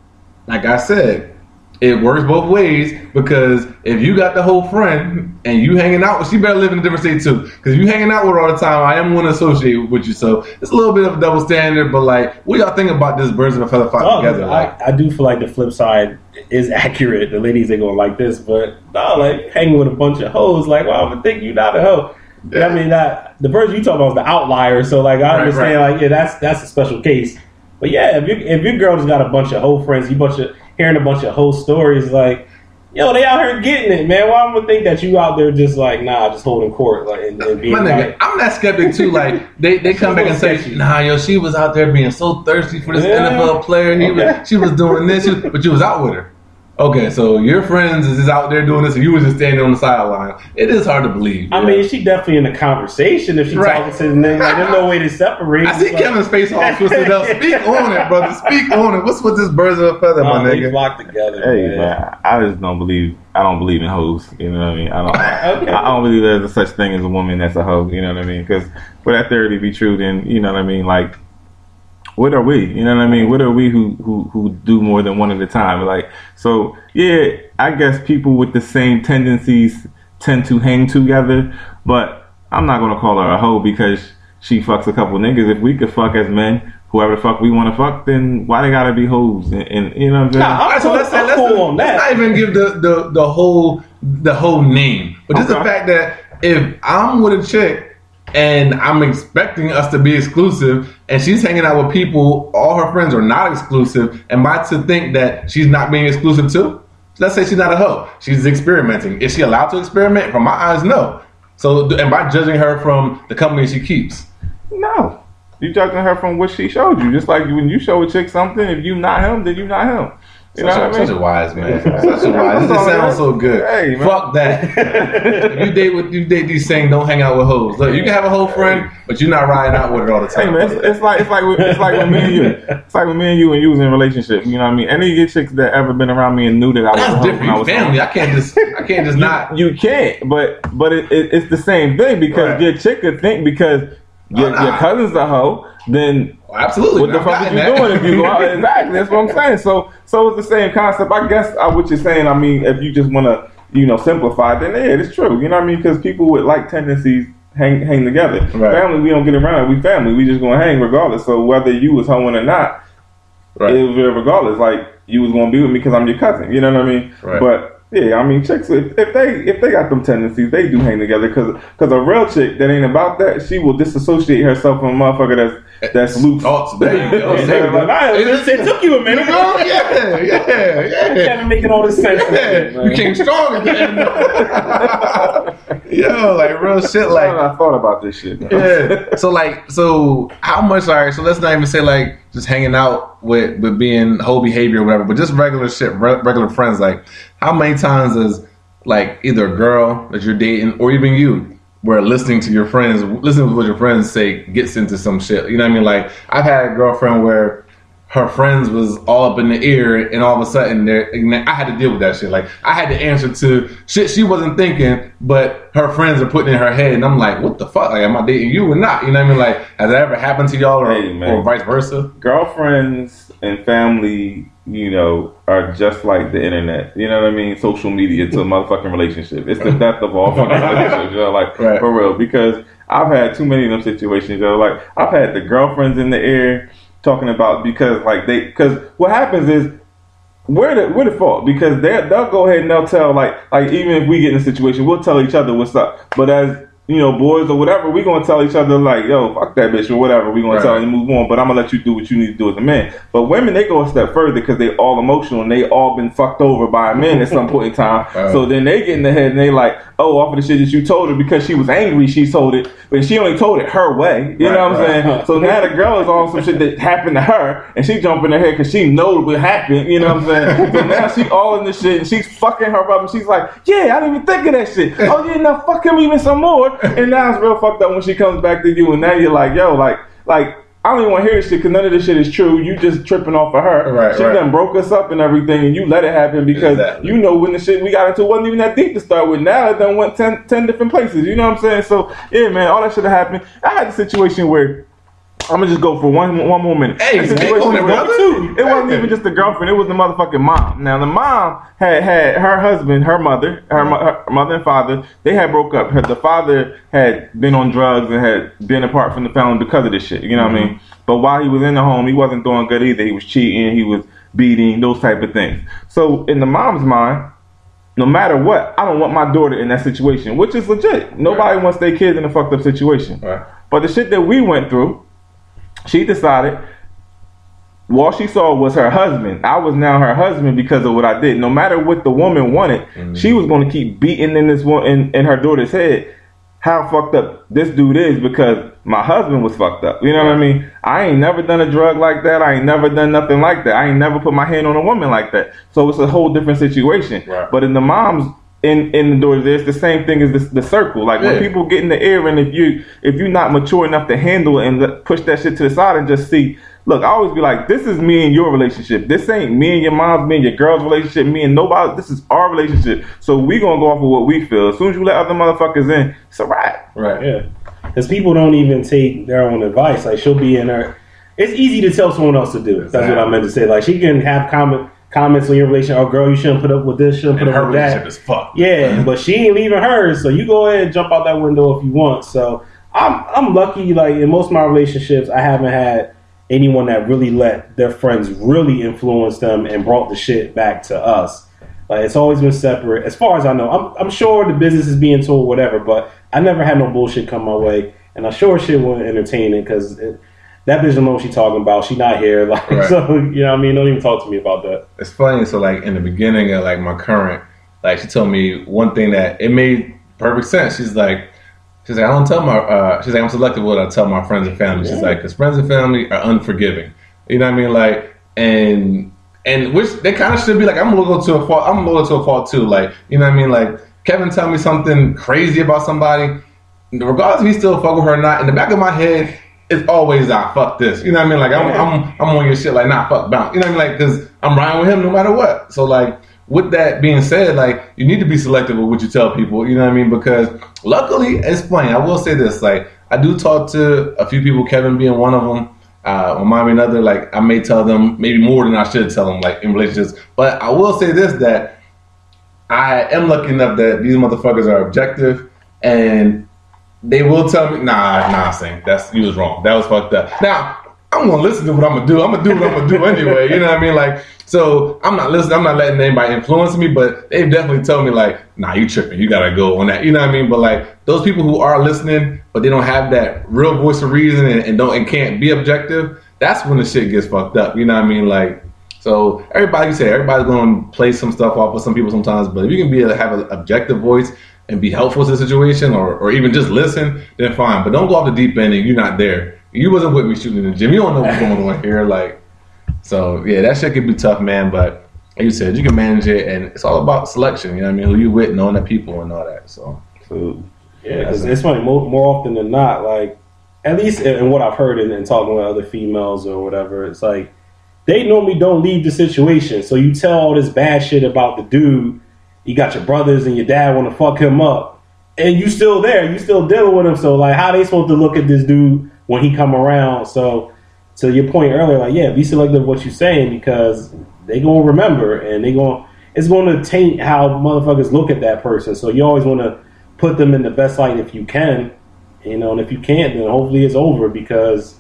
like I said, it works both ways because if you got the whole friend and you hanging out with, she better live in a different state too. Because you hanging out with her all the time, I am going to associate with you. So it's a little bit of a double standard. But like, what y'all think about this birds of a feather flock Oh, together? Like, I, I do feel like the flip side is accurate. The ladies ain't gonna like this, but no, like hanging with a bunch of hoes, like, well, I'm gonna think you not a hoe. I mean, that the person you talk about is the outlier. So, like, I Right, understand, like, yeah, that's that's a special case. But yeah, if you if your girl's got a bunch of hoe friends, you bunch of hearing a bunch of whole stories, like, yo, they out here getting it, man. Why I'm gonna think that you out there just like, nah, just holding court, like, and, and being My nigga, like, I'm that skeptic too. Like they, they come back and say, Sketchy. "Nah, yo, she was out there being so thirsty for this Yeah. NFL player. He Okay. was, she was doing this, but you was out with her." Okay, so your friends is just out there doing this, and you was just standing on the sideline. It is hard to believe. I yeah. mean, she definitely in the conversation if she Right. talking to the nigga. Like, there's no way to separate. I see Like- Kevin's face all twisted up. Speak on it, brother. Speak on it. What's with this birds of a feather, my Oh, we nigga? flock together. Hey man. man, I just don't believe. I don't believe in hoes. You know what I mean? I don't. Okay. I don't believe there's a such thing as a woman that's a hoe. You know what I mean? Because for that theory to be true, then you know what I mean. Like, what are we? You know what I mean? What are we who who who do more than one at a time? Like, so yeah, I guess people with the same tendencies tend to hang together. But I'm not gonna call her a hoe because she fucks a couple niggas. If we could fuck as men. Whoever the fuck we want to fuck, then why they gotta be hoes? And, and you know what I'm saying? Nah, All right, so let's I'm let's, cool on let's that. not even give the, the, the whole the whole name, but just the fact that if I'm with a chick and I'm expecting us to be exclusive, and she's hanging out with people, all her friends are not exclusive, am I to think that she's not being exclusive too? Let's say she's not a hoe, she's experimenting. Is she allowed to experiment? From my eyes, no. So am I judging her from the company she keeps? No. You judging her from what she showed you. Just like when you show a chick something, if you not him, then you not him. You know such, what a, I mean? such a wise man. Such a wise. It just sounds so good. Hey, man. Fuck that. if you date with you date these saying don't hang out with hoes. Look, you can have a hoe friend, but you're not riding out with her all the time. Hey man, it's, it's like it's like with, it's like with me and you. It's like with me and you and you was in a relationship. You know what I mean? Any of your chicks that ever been around me and knew that I was That's different. when I was family. home, I can't just I can't just not. You can't, but but it, it, it's the same thing because Right. your chick could think because your, your cousin's a hoe, then Absolutely. what the fuck is you that. doing if you go out? Exactly, that's what I'm saying. So so it's the same concept. I guess what you're saying. I mean, if you just want to you know simplify, then yeah, it's true. You know what I mean? Because people with like tendencies hang hang together. Right. Family, we don't get around. We family. We just gonna hang regardless. So whether you was hoeing or not, Right. it was regardless. Like you was gonna be with me because I'm your cousin. You know what I mean? Right. But yeah, I mean, chicks if, if they if they got them tendencies, they do hang together. Because a real chick that ain't about that, she will disassociate herself from a motherfucker that's that's loose. Oh, there you go. There you go. Like, nah, It, took you a minute. Oh, yeah, yeah, yeah. Kevin making all this sense. Yeah, you came strong at the end. Yo, like real shit. Like I thought about this shit. yeah. So like, so how much? All right. So let's not even say like just hanging out with with being whole behavior or whatever, but just regular shit, re- regular friends. Like, how many times does like either a girl that you're dating or even you, where listening to your friends, listening to what your friends say, gets into some shit. You know what I mean? Like, I've had a girlfriend where. Her friends was all up in the ear, and all of a sudden, they're, I had to deal with that shit. Like I had to answer to shit she wasn't thinking, but her friends are putting in her head, and I'm like, "What the fuck? Like, am I dating you or not?" You know what I mean? Like, has that ever happened to y'all, or, Hey, or vice versa? Girlfriends and family, you know, are just like the internet. You know what I mean? Social media to a motherfucking relationship. It's the death of all fucking relationships. You know, like Right. for real. Because I've had too many of them situations. You know, like I've had the girlfriends in the air talking about because like they because what happens is we're the the fault because they they'll go ahead and they'll tell like like even if we get in a situation we'll tell each other what's up. But as you know boys or whatever we're gonna tell each other like yo fuck that bitch or whatever We're gonna Right. tell to move on but I'm gonna let you do what you need to do as a man but women they go a step further because they all emotional and they all been fucked over by a man at some point in time Right. so then they get in the head and they like oh off of the shit that you told her because she was angry she told it but she only told it her way you Right, know what I'm saying so now the girl is on some shit that happened to her, and she jump in her head because she knows what happened. You know what I'm saying? so now she all in this shit, and she's fucking her up, and she's like, "Yeah, I didn't even think of that shit. Oh yeah, now fuck him even some more." And now it's real fucked up when she comes back to you, and now you're like, "Yo, like, like." I don't even want to hear this shit because none of this shit is true. You just tripping off of her. Right, she right. done broke us up and everything, and you let it happen because Exactly. you know when the shit we got into wasn't even that deep to start with. Now it done went 10, 10 different places. You know what I'm saying? So yeah, man, all that shit have happened. I had a situation where I'm gonna just go for one one more minute. Hey, The speak situation it, was brother. two. It wasn't even just the girlfriend; it was the motherfucking mom. Now the mom had had her husband, her mother, her, her mother and father. They had broke up. Her, the father had been on drugs and had been apart from the family because of this shit. You know what I mean? Mm-hmm. But while he was in the home, he wasn't doing good either. He was cheating. He was beating those type of things. So in the mom's mind, no matter what, I don't want my daughter in that situation, which is legit. Nobody wants their kids in a fucked up situation. Right. But the shit that we went through, she decided all she saw was her husband. I was now her husband because of what I did. No matter what the woman wanted, mm. she was going to keep beating in this one in, in her daughter's head how fucked up this dude is because my husband was fucked up. You know what I mean? I ain't never done a drug like that. I ain't never done nothing like that. I ain't never put my hand on a woman like that. So it's a whole different situation. Right. But in the mom's in in the doors, there's the same thing as the, the circle. Like Yeah. when people get in the air, and if you if you're not mature enough to handle it and let- push that shit to the side and just see. Look, I always be like, this is me and your relationship. This ain't me and your mom's, me and your girl's relationship, me and nobody. This is our relationship. So we gonna go off of what we feel. As soon as you let other motherfuckers in, it's a wrap. Right. Yeah, because people don't even take their own advice. Like she'll be in her. It's easy to tell someone else to do. It. That's what I meant to say. Like she can have comment comments on your relationship. Oh, girl, you shouldn't put up with this. Shouldn't put And her up with that. is fucked. Yeah, but she ain't leaving hers, so you go ahead and jump out that window if you want. So I'm I'm lucky. Like in most of my relationships, I haven't had anyone that really let their friends really influence them and brought the shit back to us. Like it's always been separate, as far as I know. I'm I'm sure the business is being told whatever, but I never had no bullshit come my way, and I sure shit wasn't entertaining because. That bitch don't know what she talking about. She not here, like Right. so. You know, what I mean, don't even talk to me about that. it's funny. So like in the beginning of like my current, like she told me one thing that it made perfect sense. She's like, she's like, I don't tell my, uh, she's like, I'm selective what I tell my friends and family. She's like, because friends and family are unforgiving. You know what I mean? Like, and and which they kind of should be like, I'm loyal to a fault. I'm loyal to a fault too. Like, you know what I mean? Like Kevin tell me something crazy about somebody, regardless if he still fuck with her or not. In the back of my head, it's always ah fuck this. You know what I mean? Like I'm I'm I'm on your shit. Like nah fuck bounce. You know what I mean? Like because I'm riding with him no matter what. So like. With that being said, like you need to be selective with what you tell people, you know what I mean? Because luckily, it's funny. I will say this: like I do talk to a few people, Kevin being one of them, uh, mommy another. Like I may tell them maybe more than I should tell them, like in relationships. But I will say this: that I am lucky enough that these motherfuckers are objective and they will tell me, nah, nah, Sing, that's you was wrong. That was fucked up. Now I'm gonna listen to what I'm gonna do. I'm gonna do what I'm gonna do anyway. You know what I mean? Like, so I'm not listening. I'm not letting anybody influence me. But they've definitely told me like, nah, you tripping. You gotta go on that. You know what I mean? But like those people who are listening, but they don't have that real voice of reason and, and don't and can't be objective. That's when the shit gets fucked up. You know what I mean? Like. So everybody, you say everybody's to play some stuff off with some people sometimes, but if you can be have an objective voice and be helpful to the situation, or, or even just listen, then fine. But don't go off the deep end and you're not there. You wasn't with me shooting in the gym. You don't know what's going on here. Like, so yeah, that shit could be tough, man. But like you said, you can manage it, and it's all about selection. You know what I mean? Who you with, knowing the people, and all that. So So, Yeah, 'cause it's funny. More, more often than not, like at least in, in what I've heard and, and talking with other females or whatever, it's like they normally don't leave the situation. So you tell all this bad shit about the dude. You got your brothers and your dad want to fuck him up, and you still there. You still dealing with him. So like, how they supposed to look at this dude when he come around? So to your point earlier, like yeah, be selective what you're saying because they gonna remember and they gonna it's gonna taint how motherfuckers look at that person. So you always want to put them in the best light if you can, you know. And if you can't, then hopefully it's over because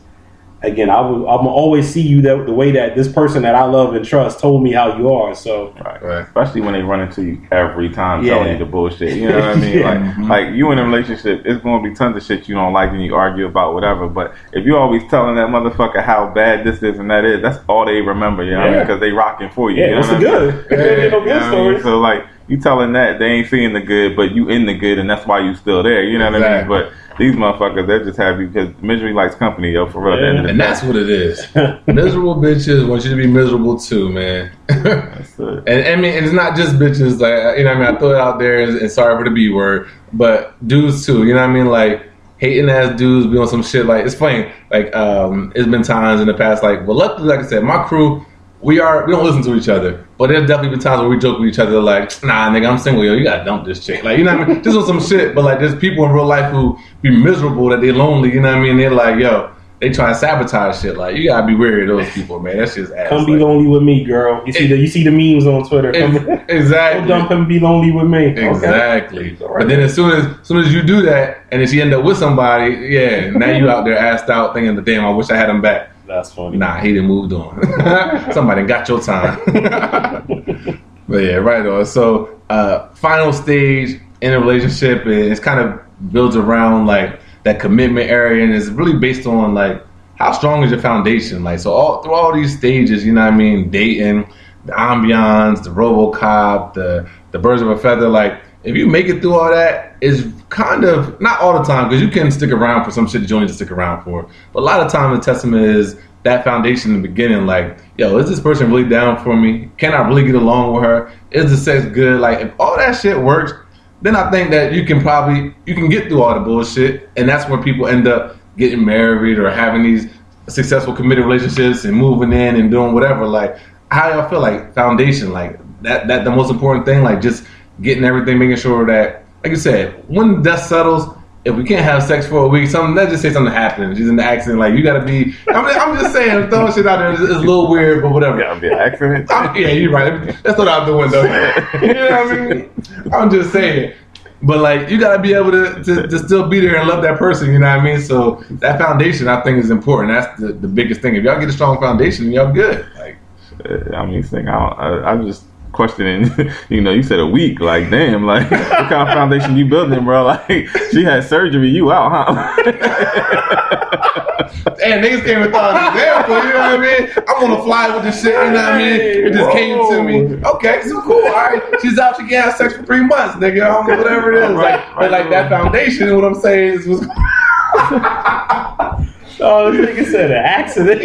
again, I will I'm gonna always see you that the way that this person that I love and trust told me how you are. So Right. Right. Especially when they run into you every time Yeah. telling you the bullshit. You know what I mean? Yeah. Like, mm-hmm. like you in a relationship, it's going to be tons of shit you don't like and you argue about whatever. But if you're always telling that motherfucker how bad this is and that is, that's all they remember. You know what I mean? Because they rocking for you. yeah, you know that's the what I mean? good. They no You good know what I mean? stories. So like you telling that they ain't seeing the good, but you in the good, and that's why you still there. You know what I mean? But these motherfuckers, they just have you because misery likes company, yo. For real, end And that's what it is. miserable bitches want you to be miserable too, man. And I mean, and it's not just bitches. Like you know, what I mean, I throw it out there, and, and sorry for the b word, but dudes too. You know what I mean? Like hating ass dudes be on some shit. Like it's funny. Like um, it's been times in the past. Like, well, luckily, like I said, my crew. We are we don't listen to each other, but there's definitely been times where we joke with each other like, nah, nigga, I'm single, yo, you gotta dump this chick, like you know what I mean, just on some shit. But like, there's people in real life who be miserable that they're lonely, you know what I mean? They're like, yo, they try to sabotage shit. Like you gotta be wary of those people, man. That's just ass. Come be like- lonely with me, girl. You see the you see the memes on Twitter. Come, exactly. Go dump him, be lonely with me. Okay. Exactly. But then as soon as, as soon as you do that, and if you end up with somebody, yeah, now you out there assed out thinking, the damn, I wish I had him back. That's funny. Nah, he didn't moved on. somebody got your time. but yeah, right on. So uh, final stage in a relationship it's kind of builds around like that commitment area, and it's really based on like how strong is your foundation. Like so, all through all these stages, you know what I mean, dating, the ambiance, the RoboCop, the the birds of a feather. Like if you make it through all that, it's kind of not all the time because you can stick around for some shit that you need to stick around for. But a lot of time, the testament is that foundation in the beginning. Like, yo, is this person really down for me? Can I really get along with her? Is the sex good? Like, if all that shit works, then I think that you can probably you can get through all the bullshit, and that's where people end up getting married or having these successful committed relationships and moving in and doing whatever. Like, how y'all feel like foundation? Like that that the most important thing? Like just getting everything, making sure that, like you said, when dust settles. If we can't have sex for a week, something let's just say something happened. She's in the accident. Like you gotta be. I mean, I'm just saying, throwing shit out there is, a little weird, but whatever. Gotta be an accident. I'm, yeah, you're right. That's what out the window. you know what I mean? I'm just saying. But like, you gotta be able to, to, to still be there and love that person. You know what I mean? So that foundation, I think, is important. That's the, the biggest thing. If y'all get a strong foundation, y'all good. Like, I mean, think I, I, I'm just questioning. You know, you said a week. Like, damn. Like, what kind of foundation you building, bro? Like, she had surgery. You out, huh? and niggas came and thought of an example. You know what I mean? I'm on the fly with this shit. You know what I mean? It just came to me. Okay, so cool. All right, she's out. She can't have sex for three months, nigga. I don't know whatever it is. Right, Like, but like that foundation. What I'm saying is was. Oh, this nigga said an accident.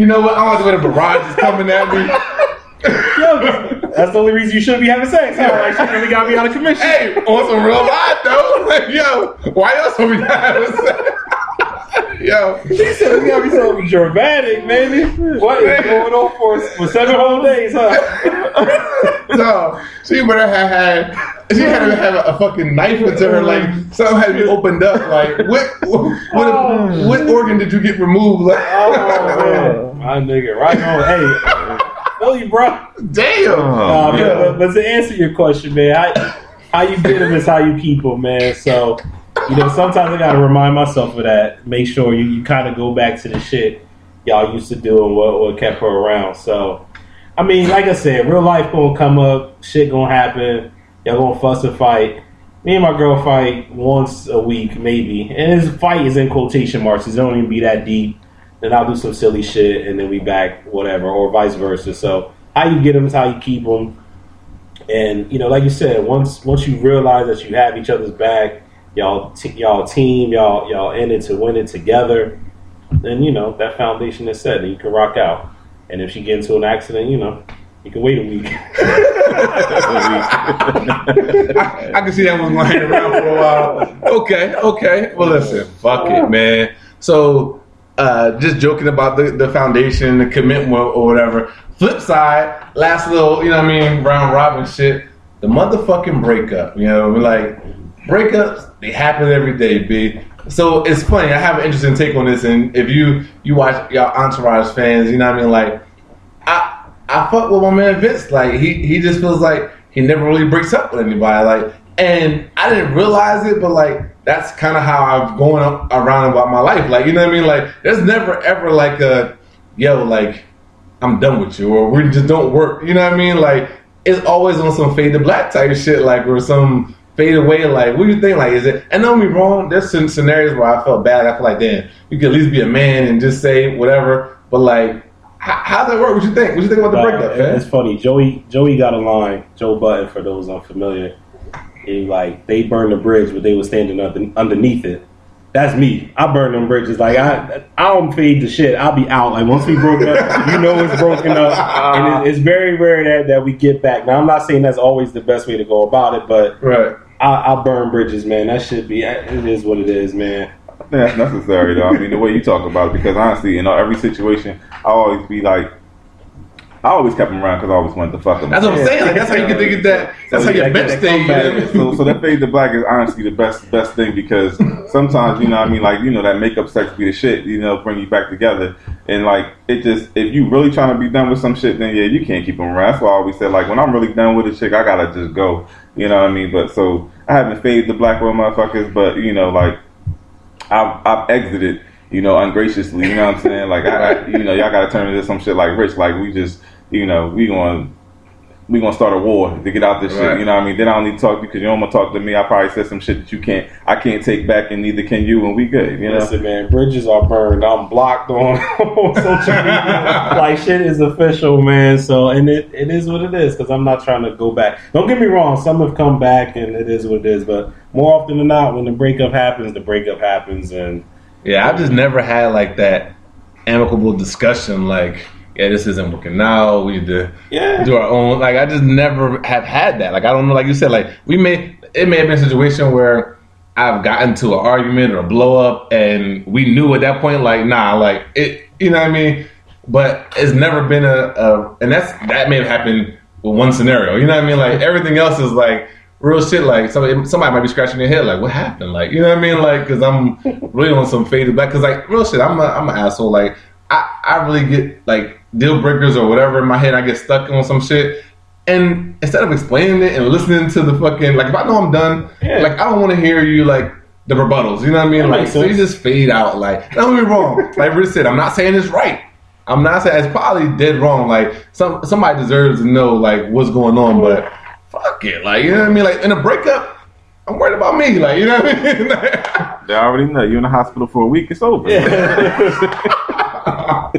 You know what? I don't like the way the barrage is coming at me. Yo, that's the only reason you shouldn't be having sex. Huh? Like, shit really got me out of commission. Hey, on some real life though. Like, yo, why else are we not having sex? Yo, she said it's gotta be something dramatic, baby. What is going on for, for seven whole days, huh? no, she better have had. She had to have a, a fucking knife into her. Like something had to be opened up. Like what? What, what oh. organ did you get removed? Like, Oh, man. My nigga, right on. Hey, Philly, bro. damn. Nah, Yeah. but, but to answer your question, man, how, how you get them is how you keep them, man. So, you know, sometimes I got to remind myself of that. Make sure you, you kind of go back to the shit y'all used to do and what, what kept her around. So, I mean, like I said, real life gonna come up, shit gonna happen, y'all gonna fuss and fight. Me and my girl fight once a week, maybe. And his fight is in quotation marks. It don't even be that deep. Then I'll do some silly shit, and then we back, whatever, or vice versa. So how you get them is how you keep them. And you know, like you said, once once you realize that you have each other's back, y'all t- y'all team, y'all y'all in it to win it together. Then you know that foundation is set, and you can rock out. And if she get into an accident, you know, you can wait a week. I, I can see that one lying around for a while. Okay, okay. Well, listen, fuck it, man. So, uh, just joking about the, the foundation, the commitment or whatever. Flip side, last little, you know what I mean, round robin shit. The motherfucking breakup, you know, like breakups, they happen every day, B. So it's funny. I have an interesting take on this, and if you you watch y'all Entourage fans, you know what I mean, like I I fuck with my man Vince. Like he he just feels like he never really breaks up with anybody. Like and I didn't realize it, but like that's kind of how I've going up, around about my life. Like you know what I mean? Like there's never ever like a yo like I'm done with you or we just don't work. You know what I mean? Like it's always on some fade to black type shit, like or some fade away. Like what do you think? Like is it? And don't be wrong. There's some scenarios where I felt bad. I feel like damn, you could at least be a man and just say whatever. But like, how, how's that work? What you think? What you think about the breakup, man? It's funny. Joey Joey got a line. Joe Budden, for those unfamiliar, he like they burned the bridge, but they were standing under, underneath it. That's me. I burn them bridges. Like I, I don't fade the shit. I'll be out. Like once we broke up, you know it's broken up, and it, it's very rare that that we get back. Now I'm not saying that's always the best way to go about it, but Right. I, I burn bridges, man. That should be. It is what it is, man. I think that's necessary though. I mean, the way you talk about it, because honestly, you know, every situation, I always be like, I always kept him around because I always wanted to fuck him. That's what I'm saying. Like that's how you get to get that. That's how your Yeah, bench that stay. You know what I mean? so, so that fade to black is honestly the best best thing because sometimes you know what I mean like you know that makeup sex be the shit you know bring you back together and like it just if you really trying to be done with some shit then yeah you can't keep them around that's why I always said like when I'm really done with a chick I gotta just go you know what I mean but so I haven't faded the black with motherfuckers but you know like I've, I've exited you know ungraciously you know what I'm saying like I, I you know y'all gotta turn into some shit like rich like we just you know we gonna we gonna start a war to get out this Right. shit. You know what I mean? Then I don't need to talk to you because you don't want to talk to me. I probably said some shit that you can't, I can't take back, and neither can you, and we good. You know? Listen, man, bridges are burned. I'm blocked on, on social media. like shit is official, man. So, and it, it is what it is because I'm not trying to go back. Don't get me wrong. Some have come back, and it is what it is. But more often than not, when the breakup happens, the breakup happens, and Yeah, I've just never had like that amicable discussion. Like, yeah, this isn't working out. We need to yeah, do our own. Like, I just never have had that. Like, I don't know. Like you said, like we may it may have been a situation where I've gotten to an argument or a blow up, and we knew at that point, like, nah, like it. You know what I mean? But it's never been a, a and that's that may have happened with one scenario. You know what I mean? Like everything else is like real shit. Like somebody somebody might be scratching their head, like what happened? Like you know what I mean? Like because I'm really on some faded back. Because like real shit, I'm a I'm an asshole. Like I I really get like deal breakers or whatever in my head. I get stuck on some shit. And instead of explaining it and listening to the fucking like, if I know I'm done, Yeah. like I don't want to hear you like the rebuttals. You know what I mean? Like, so you just fade out. Like, don't get me wrong. Like Rich said, I'm not saying it's right. I'm not saying it's probably dead wrong. Like, some somebody deserves to know like what's going on. But fuck it. Like, you know what I mean? Like in a breakup, I'm worried about me. Like, you know what I mean? They already know you're in the hospital for a week. It's over. yeah.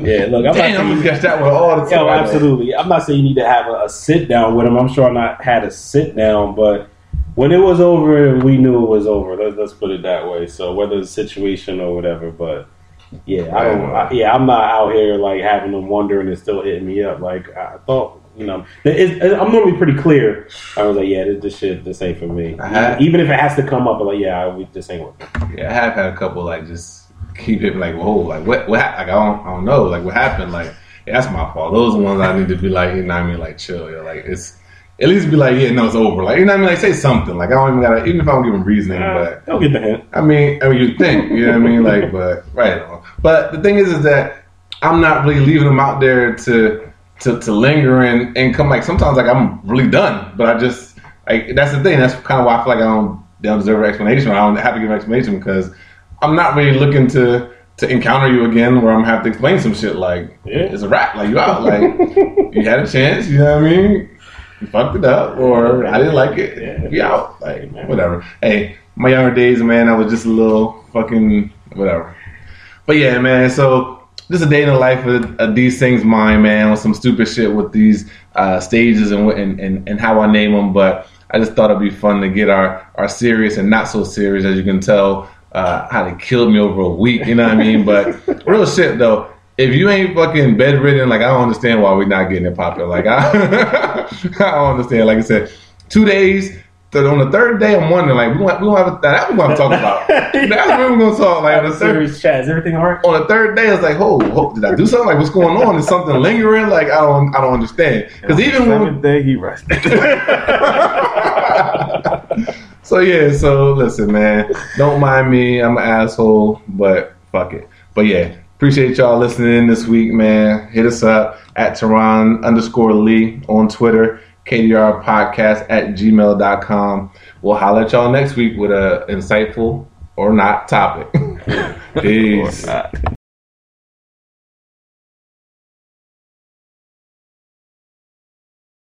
Yeah, look, I'm damn, I'm not gonna that one all the time. Yo, absolutely. I'm not saying you need to have a, a sit down with him. I'm sure I not had a sit down, but when it was over, we knew it was over. Let's, let's put it that way. So whether it's a situation or whatever, but Yeah, I don't. I, yeah, I'm not out here like having them wondering and still hitting me up. Like I thought, you know, it, it, I'm normally pretty clear. I was like, yeah, this, this shit, this ain't for me. Had- Even if it has to come up, I'm like, yeah, we this ain't working. Yeah, I have had a couple like just keep it like, whoa, like what, what, like I don't, I don't know, like what happened, like yeah, that's my fault. Those are the ones I need to be like, you know what I mean, like chill, yo, like it's at least be like, yeah, no, it's over, like you know what I mean, like say something, like I don't even gotta, even if I don't give them reasoning, uh, but Don't get the hint. I mean, I mean, you think, you know what I mean, like, but right on. But the thing is, is that I'm not really leaving them out there to to, to linger and, and come like sometimes like I'm really done, but I just like that's the thing. That's kind of why I feel like I don't they don't deserve an explanation. I don't have to give an explanation because I'm not really looking to to encounter you again where I'm gonna have to explain some shit like Yeah. it's a wrap, like you out, like you had a chance, you know what I mean? You fucked it up, or I didn't like it. Yeah. We out, like whatever. Hey, my younger days, man, I was just a little fucking whatever. But yeah, man. So just a day in the life of, of these things, mine, man, with some stupid shit with these uh, stages and, and and and how I name them. But I just thought it'd be fun to get our our serious and not so serious, as you can tell. Uh, how they killed me over a week, you know what I mean? But real shit though. If you ain't fucking bedridden, like I don't understand why we're not getting it popular. Like I, I don't understand. Like I said, two days. So on the third day, I'm wondering, like, we don't, we don't have a, that's what we're going to talk about. That's what we're going to talk. Like on the third, Serious chat. Is everything all right? on the third day, it's like, oh, oh, did I do something? Like, what's going on? Is something lingering? Like, I don't, I don't understand. Because even when, day he rested. so yeah, so listen, man, don't mind me. I'm an asshole, but fuck it. But yeah, appreciate y'all listening this week, man. Hit us up at Tehran underscore Lee on Twitter, KDR podcast at gmail.com. We'll holler at y'all next week with a insightful or not topic. Peace.